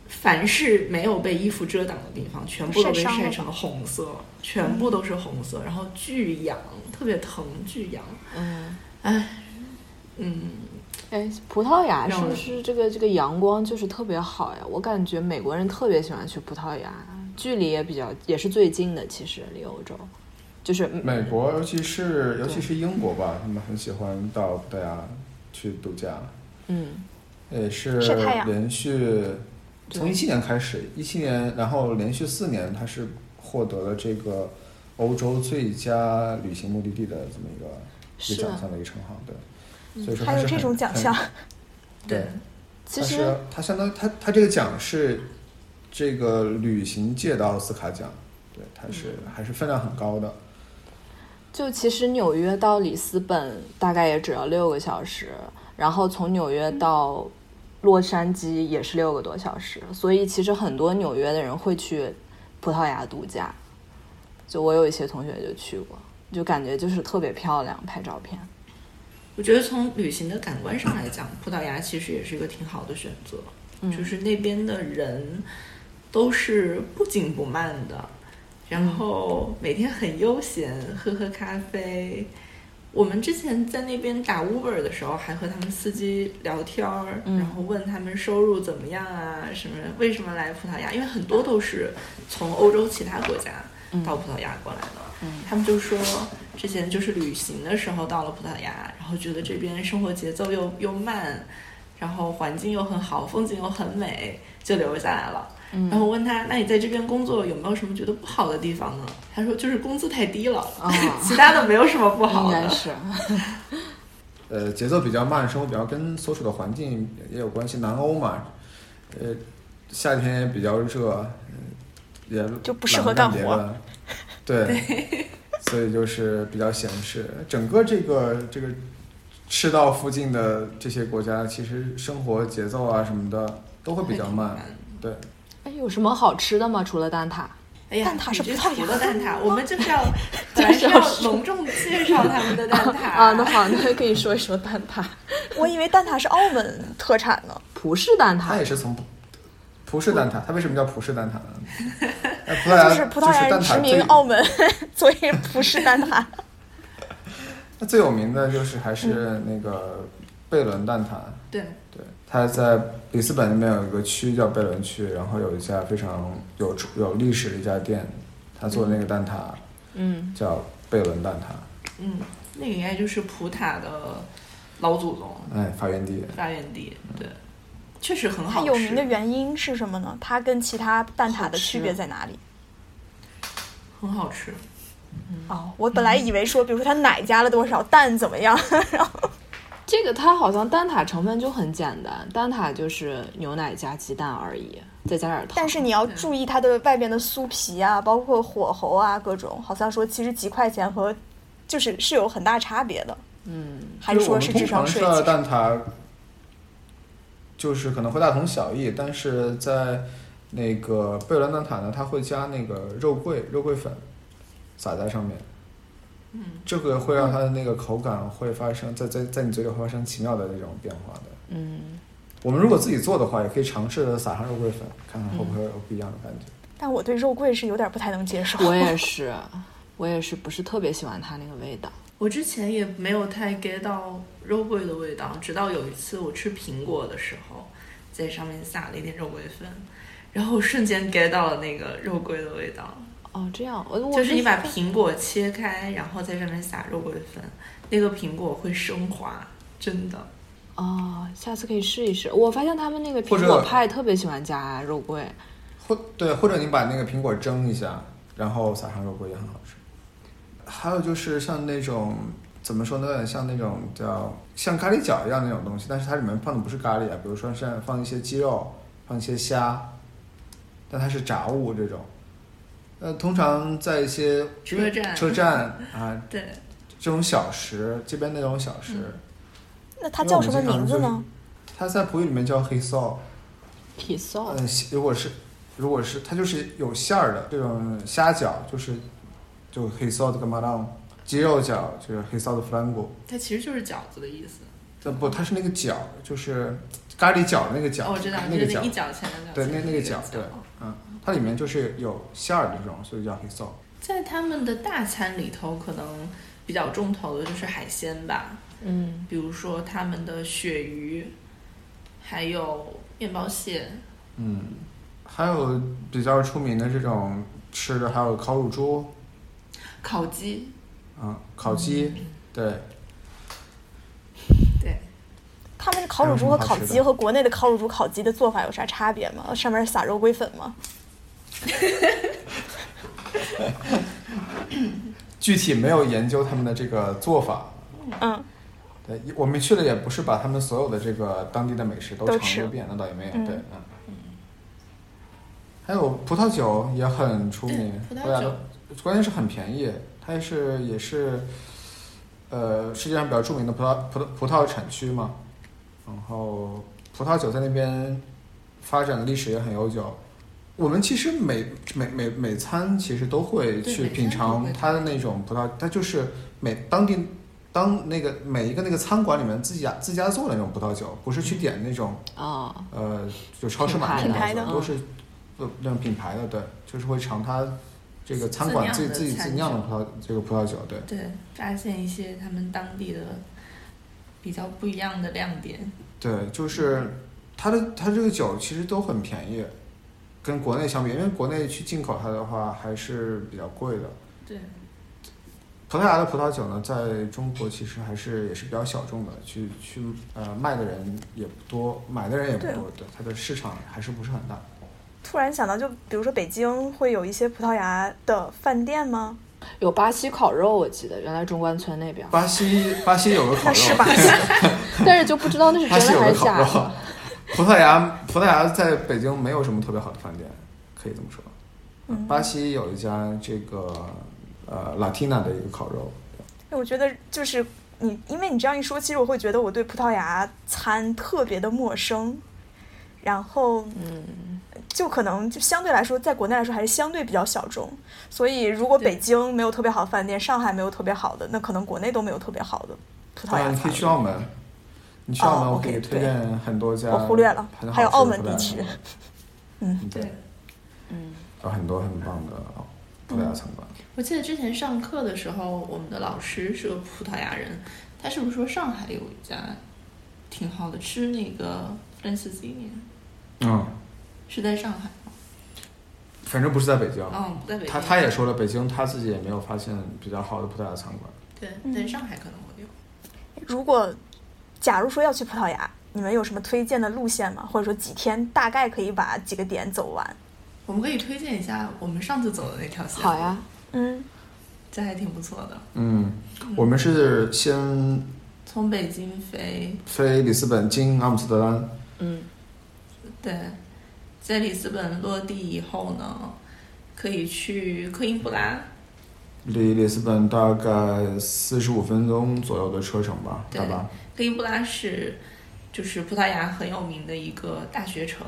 凡是没有被衣服遮挡的地方，全部都被晒成了红色，全部都是红色，然后巨痒，特别疼，巨痒。嗯，哎，嗯，哎，葡萄牙是不是这个这个阳光就是特别好呀？我感觉美国人特别喜欢去葡萄牙，距离也比较，也是最近的，其实离欧洲。就是美国，尤其是尤其是英国吧，他们很喜欢到葡萄牙去度假。嗯，也是连续从一七年开始，一七年，然后连续四年，他是获得了这个欧洲最佳旅行目的地的这么一个一个奖项的一个称号。对，所以说还有这种奖项。对，其实它相当于它它这个奖是这个旅行界的奥斯卡奖，对，它是还是分量很高的。就其实纽约到里斯本大概也只要六个小时，然后从纽约到洛杉矶也是六个多小时，所以其实很多纽约的人会去葡萄牙度假。就我有一些同学就去过，就感觉就是特别漂亮，拍照片。我觉得从旅行的感官上来讲，葡萄牙其实也是一个挺好的选择，就是那边的人都是不紧不慢的。然后每天很悠闲，喝喝咖啡。我们之前在那边打 Uber 的时候，还和他们司机聊天儿，然后问他们收入怎么样啊，什么为什么来葡萄牙？因为很多都是从欧洲其他国家到葡萄牙过来的。他们就说之前就是旅行的时候到了葡萄牙，然后觉得这边生活节奏又又慢，然后环境又很好，风景又很美，就留下来了。然后我问他，那你在这边工作有没有什么觉得不好的地方呢？他说就是工资太低了，其他的没有什么不好的。应该是，呃，节奏比较慢，生活比较跟所处的环境也有关系。南欧嘛，呃，夏天也比较热，也就不适合干活。对，所以就是比较闲适。整个这个这个赤道附近的这些国家，其实生活节奏啊什么的都会比较慢。对。哎，有什么好吃的吗？除了蛋挞？哎呀，蛋挞是葡萄牙的蛋挞，我们就是要 就是要隆重介绍他们的蛋挞 啊。那好，那可以说一说蛋挞。我以为蛋挞是澳门特产呢。葡式蛋挞，它也是从葡式蛋挞。它为什么叫葡式蛋挞呢？就是葡萄牙殖民澳门，所以葡式蛋挞。那最有名的就是还是那个贝伦蛋挞。对。对，他在里斯本那边有一个区叫贝伦区，然后有一家非常有有历史的一家店，他做的那个蛋挞，嗯，叫贝伦蛋挞，嗯，那个应该就是葡挞的老祖宗，哎，发源地，发源地，对，确实很好吃它有名的原因是什么呢？它跟其他蛋挞的区别在哪里？很好吃。哦，我本来以为说，比如说它奶加了多少，蛋怎么样，然后。这个它好像蛋挞成分就很简单，蛋挞就是牛奶加鸡蛋而已，再加点糖。但是你要注意它的外边的酥皮啊，包括火候啊，各种好像说其实几块钱和就是是有很大差别的。嗯，还是说是智商税？蛋挞就是可能会大同小异，但是在那个贝伦蛋挞呢，它会加那个肉桂肉桂粉撒在上面，嗯，这个会让它的那个口感会发生在在在你嘴里会发生奇妙的那种变化的。嗯，我们如果自己做的话，也可以尝试着撒上肉桂粉，看看会不会有不一样的感觉。但我对肉桂是有点不太能接受。我也是，我也是不是特别喜欢它那个味道。我之前也没有太 get 到肉桂的味道，直到有一次我吃苹果的时候，在上面撒了一点肉桂粉，然后瞬间 get 到了那个肉桂的味道。哦，这样，我我就是你把苹果切开，然后在上面撒肉桂粉，那个苹果会升华，真的。哦，下次可以试一试。我发现他们那个苹果派特别喜欢加肉桂。或对，或者你把那个苹果蒸一下，然后撒上肉桂也很好吃。还有就是像那种怎么说呢，有点像那种叫像咖喱饺一样那种东西，但是它里面放的不是咖喱啊，比如说像放一些鸡肉，放一些虾，但它是炸物这种。呃，通常在一些车站车站啊对，这种小食，这边那种小食，那它叫什么名字呢？它在葡语里面叫黑臊。皮臊嗯，如果是如果是它就是有馅儿的这种虾饺，就是就黑臊的干巴浪；鸡肉饺就是黑臊的弗兰古。它其实就是饺子的意思。呃不，它是那个饺，就是咖喱饺的那个饺，哦，我知道，那个饺就是一，角钱的饺对，那那个饺，对，嗯，它里面就是有馅儿的这种，所以叫黑臊。在他们的大餐里头，可能比较重头的就是海鲜吧，嗯，比如说他们的鳕鱼，还有面包蟹。嗯，还有比较出名的这种吃的，还有烤乳猪，烤鸡，嗯，烤鸡，对，对，他们烤乳猪和烤鸡和国内的烤乳猪、烤鸡的做法有啥差别吗？上面撒肉桂粉吗？具体没有研究他们的这个做法。嗯，对，我们去了也不是把他们所有的这个当地的美食都尝一遍，那倒也没有。嗯对，嗯。还有葡萄酒也很出名，葡萄酒的关键是很便宜，它也是也是，呃，世界上比较著名的葡萄葡萄葡萄产区嘛。然后葡萄酒在那边发展的历史也很悠久。我们其实每每每每餐其实都会去品尝它的那种葡萄，它就是每当地当那个每一个那个餐馆里面自己家自家做的那种葡萄酒，不是去点那种哦，呃就超市买品牌的的那种，都是呃那种品牌的，对，就是会尝它这个餐馆自己自己自己酿的葡萄这个葡萄酒，对。对，发现一些他们当地的比较不一样的亮点。对，就是它的它这个酒其实都很便宜，跟国内相比，因为国内去进口它的话还是比较贵的。对，葡萄牙的葡萄酒呢，在中国其实还是也是比较小众的，去去呃卖的人也不多，买的人也不多，对它的市场还是不是很大。突然想到，就比如说北京会有一些葡萄牙的饭店吗？有巴西烤肉，我记得原来中关村那边，巴西巴西有个烤肉是肉，巴西，但是就不知道那是真的还是假的。。葡萄牙葡萄牙在北京没有什么特别好的饭店，可以这么说。嗯巴西有一家这个呃 Latina 的一个烤肉，我觉得就是你，因为你这样一说，其实我会觉得我对葡萄牙餐特别的陌生，然后嗯，就可能就相对来说，在国内来说还是相对比较小众。所以如果北京没有特别好的饭店，上海没有特别好的，那可能国内都没有特别好的葡萄牙当然你可以餐。去澳门，你去澳门哦我可以推荐很多家，我忽略了还有澳门地区 嗯，对，嗯，有很多很棒的葡萄牙餐馆。我记得之前上课的时候，我们的老师是个葡萄牙人，他是不是说上海有一家挺好的，吃那个 f r a n c i s i 嗯，是在上海吗？反正不是在北京。嗯，不在北京。他他也说了，北京他自己也没有发现比较好的葡萄牙餐馆。对，嗯在上海可能会有。如果假如说要去葡萄牙，你们有什么推荐的路线吗？或者说几天大概可以把几个点走完？我们可以推荐一下我们上次走的那条线。好，呀，嗯，这还挺不错的。嗯，我们是先从北京飞，飞里斯本经阿姆斯特丹，嗯，对，在里斯本落地以后呢，可以去科因布拉，离里斯本大概四十五分钟左右的车程吧，对大巴。科因布拉是就是葡萄牙很有名的一个大学城，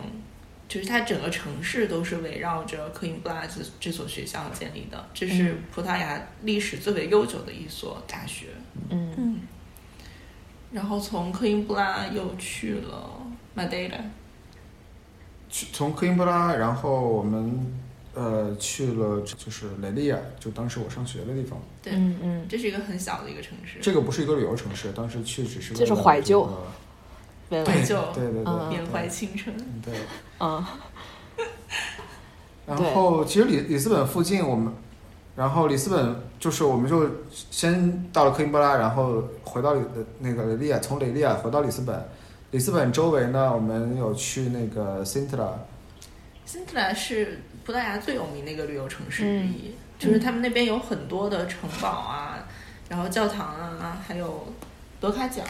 就是它整个城市都是围绕着科因布拉这这所学校建立的，这是葡萄牙历史最为悠久的一所大学。嗯。嗯。然后从科因布拉又去了马德拉，去从科因布拉，然后我们呃去了就是雷利亚，就当时我上学的地方。对，嗯嗯，这是一个很小的一个城市，这个不是一个旅游城市，当时去只是为就是了怀旧这个怀旧对对对嗯缅怀青春。对。嗯 然后其实里里斯本附近我们，然后里斯本就是我们就先到了科因布拉，然后回到里那个雷利亚，从雷利亚回到里斯本。里斯本周围呢，我们有去那个 Sintra，辛特拉是葡萄牙最有名的一个旅游城市之嗯一，就是他们那边有很多的城堡啊，然后教堂啊，还有德卡角，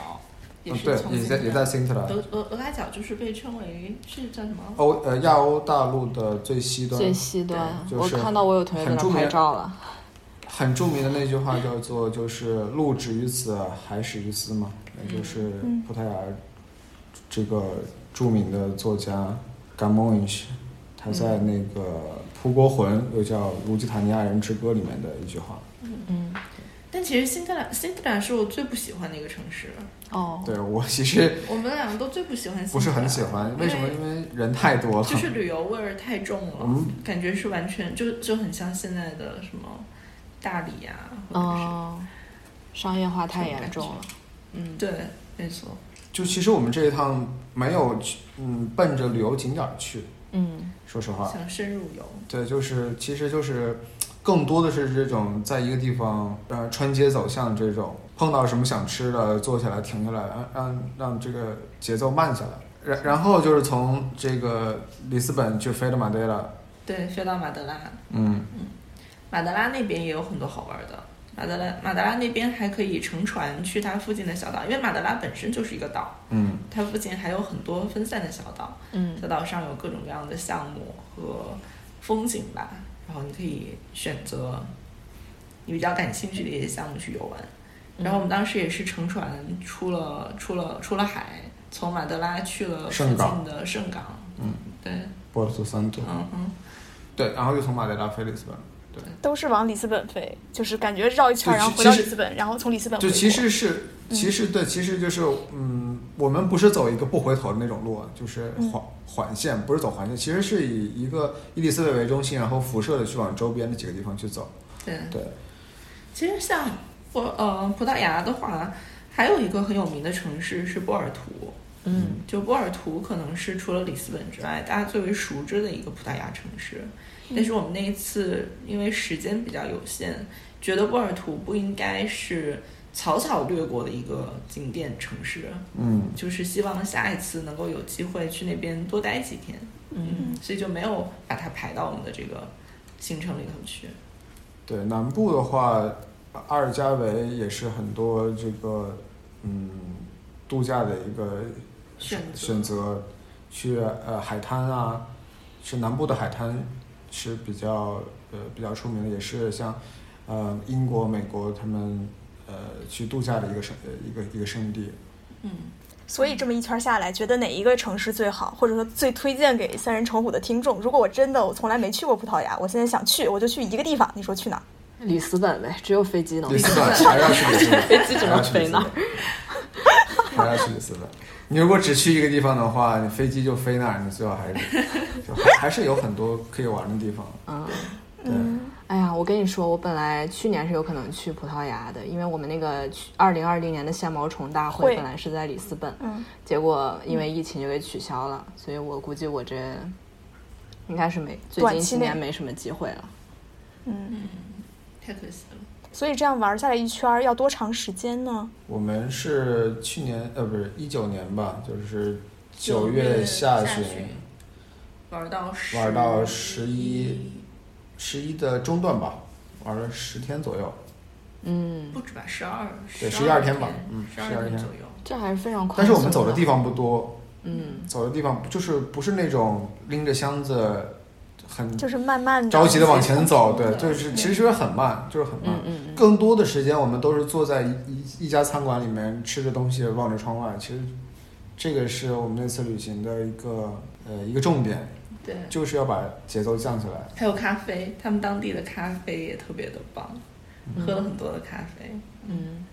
也也在也在 Sintra Sintra，德德德卡角就是被称为是叫什么？欧呃亚欧大陆的最西端，最西端，我对就是看到我有同学在那拍照了。很著名的那句话叫做就是路止于此，海始于斯嘛，也就是嗯葡萄牙这个著名的作家 Gamões，他在那个《蒲国魂》又叫《卢基塔尼亚人之歌》里面的一句话。嗯但其实辛特拉辛特兰是我最不喜欢的一个城市，哦，对我其实 我们两个都最不喜欢。不是很喜欢，为什么？因为人太多了。就是旅游味儿太重了，嗯感觉是完全就就很像现在的什么大理呀、或者是、哦，商业化太严重了。嗯，对，没错。就其实我们这一趟没有去，嗯，奔着旅游景点儿去，嗯说实话。想深入游，对，就是其实就是更多的是这种在一个地方呃穿街走巷这种，碰到什么想吃的，坐下来停下来，让让让这个节奏慢下来。然然后就是从这个里斯本去飞到马德拉，对，飞到马德拉，嗯，马德拉那边也有很多好玩的。马德拉马德拉那边还可以乘船去它附近的小岛，因为马德拉本身就是一个岛，嗯。它附近还有很多分散的小岛，嗯。小岛上有各种各样的项目和风景吧，然后你可以选择你比较感兴趣的一些项目去游玩。然后我们当时也是乘船出了出了出了海，从马德拉去了附圣港近的圣港。嗯，对，波尔图桑托，嗯嗯，对，然后又从马德拉飞里斯本。都是往里斯本飞，就是感觉绕一圈，就然后回到里斯本，然后从里斯本就其实是，其实对，其实就是，嗯，我们不是走一个不回头的那种路，就是嗯环环线，不是走环线，其实是以一个伊里斯本为中心，然后辐射的去往周边的几个地方去走。对。对，其实像波呃葡萄牙的话，还有一个很有名的城市是波尔图。嗯就波尔图可能是除了里斯本之外，大家最为熟知的一个葡萄牙城市。但是我们那一次因为时间比较有限，觉得波尔图不应该是草草掠过的一个景点城市，嗯，就是希望下一次能够有机会去那边多待几天。嗯。所以就没有把它排到我们的这个行程里头去。对，南部的话，阿尔加维也是很多这个，嗯，度假的一个选择。选择，去呃海滩啊，是南部的海滩是比较呃比较出名的，也是像呃英国、美国他们呃去度假的一个圣呃一个一个圣地。嗯，所以这么一圈下来，觉得哪一个城市最好，或者说最推荐给三人成虎的听众？如果我真的我从来没去过葡萄牙，我现在想去，我就去一个地方，你说去哪儿？里斯本呗，只有飞机能里斯去。本还要去里斯本，飞机只能飞那儿本，还要去里斯本。你如果只去一个地方的话，你飞机就飞那儿，你最好还是就还还是有很多可以玩的地方。嗯，对，哎呀，我跟你说，我本来去年是有可能去葡萄牙的，因为我们那个二零二零年的线毛虫大会会本来是在里斯本，嗯，结果因为疫情就给取消了，所以我估计我这应该是没最近几年没什么机会了。嗯，太可惜了。所以这样玩下来一圈儿要多长时间呢？我们是去年呃不是一九年吧，就是九月下旬旬玩到十玩到十一十一的中段吧，玩了十天左右。嗯，不止吧，十二对十一二天吧嗯十12天天左右。这还是非常快。但是我们走的地，方不多，嗯，走的地方就是不是那种拎着箱子很就是慢慢的着急的往前走，对，嗯就是其实很慢，就是很慢。嗯嗯嗯，更多的时间我们都是坐在一一一家餐馆里面吃着东西，望着窗外，其实这个是我们那次旅行的一个呃一个重点，对，就是要把节奏降下来。还有咖啡，他们当地的咖啡也特别的棒，喝了很多的咖啡。嗯，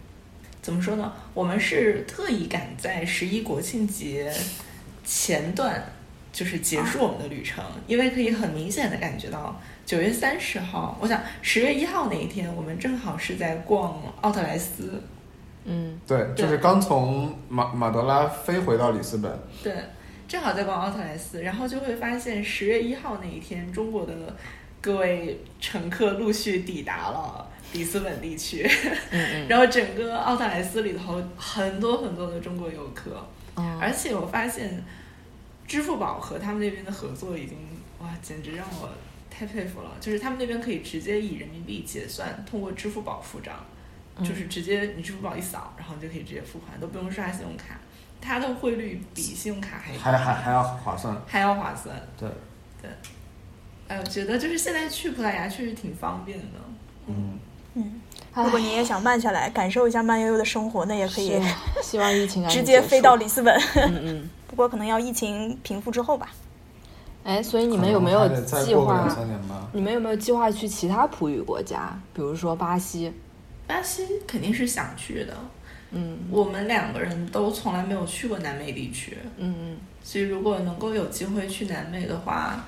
怎么说呢？我们是特意赶在十一国庆节前段，就是结束我们的旅程，因为可以很明显的感觉到，九月三十号，我想十月一号那一天，我们正好是在逛奥特莱斯。嗯，对，就是刚从马马德拉飞回到里斯本，对，正好在逛奥特莱斯，然后就会发现十月一号那一天，中国的各位乘客陆续抵达了里斯本地区，嗯嗯。然后整个奥特莱斯里头很多很多的中国游客，嗯，而且我发现支付宝和他们那边的合作已经哇，简直让我太佩服了，就是他们那边可以直接以人民币结算，通过支付宝付账。就是直接你支付宝一扫，然后你就可以直接付款，都不用刷信用卡。它的汇率比信用卡还还还还要划算。还要划算。对对，哎，我觉得就是现在去葡萄牙确实挺方便的。嗯，嗯，如果你也想慢下来，感受一下慢悠悠的生活，那也可以希望疫情直接飞到里斯本。嗯嗯。不过可能要疫情平复之后吧。哎，所以你们有没有计划。你们有没有计划去其他葡语国家，比如说巴西？巴西肯定是想去的，嗯我们两个人都从来没有去过南美地区，嗯所以如果能够有机会去南美的话，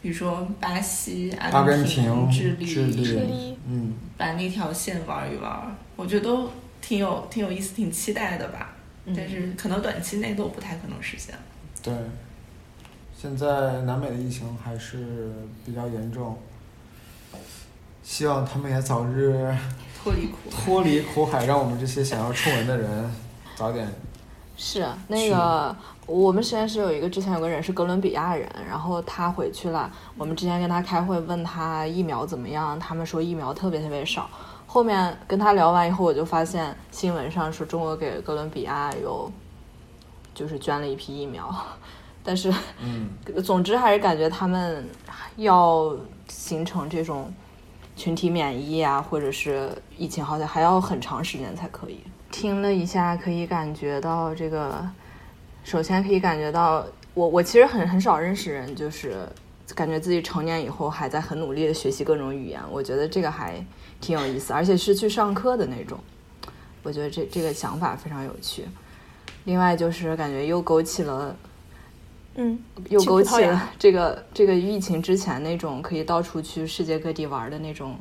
比如说巴西、阿阿根廷、智利、智利，利嗯，把那条线玩一玩，我觉得都挺有挺有意思、挺期待的吧。嗯，但是可能短期内都不太可能实现。对。现在南美的疫情还是比较严重，希望他们也早日 脱离苦海。脱离苦海，让我们这些想要出门的人早点。是那个我们实验室有一个之前有个人是哥伦比亚人，然后他回去了，我们之前跟他开会问他疫苗怎么样，他们说疫苗特别特别少。后面跟他聊完以后，我就发现新闻上说中国给哥伦比亚有就是捐了一批疫苗，但是嗯，总之还是感觉他们要形成这种群体免疫啊，或者是疫情好像还要很长时间才可以。听了一下，可以感觉到这个，首先可以感觉到我我其实很很少认识人，就是感觉自己成年以后还在很努力的学习各种语言，我觉得这个还挺有意思，而且是去上课的那种，我觉得这这个想法非常有趣。另外就是感觉又勾起了嗯，又勾起了 这个这个疫情之前那种可以到处去世界各地玩的那种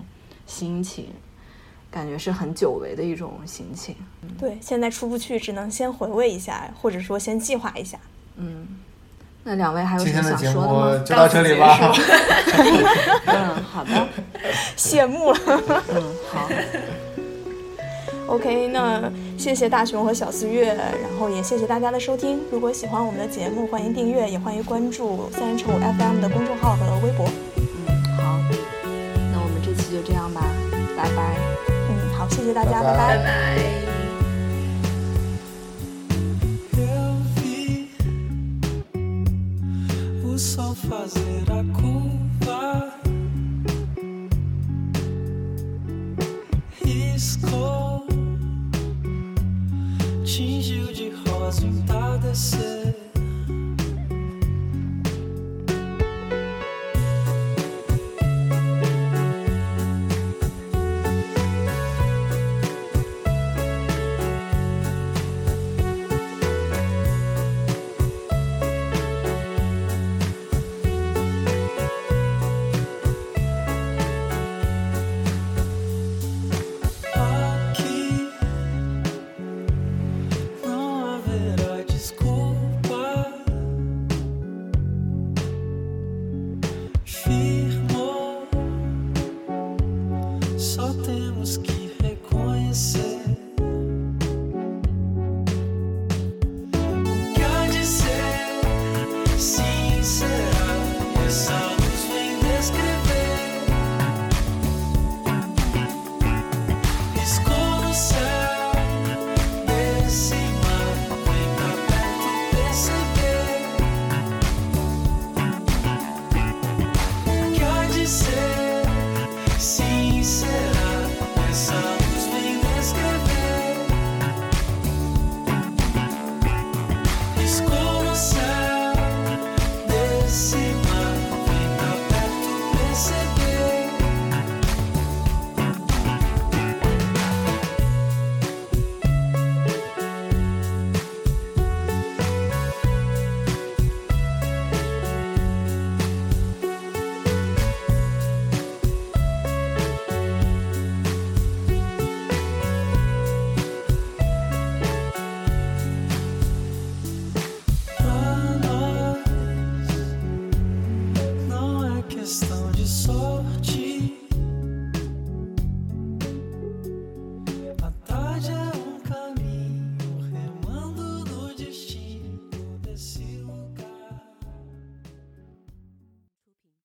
心情，感觉是很久违的一种心情。对，现在出不去，只能先回味一下，或者说先计划一下。嗯，那两位还有什么想天的节目说的吗？就到这里吧。嗯，好的，谢幕了。嗯，好，OK，那谢谢大熊和小四月，然后也谢谢大家的收听。如果喜欢我们的节目，欢迎订阅，也欢迎关注三人成五 FM 的公众号和微博。嗯，好，那我们这期就这样吧，拜拜。嗯，好，谢谢大家，拜拜拜拜 o sol fazer a curva, riscou, tingiu de rosa o entardecer.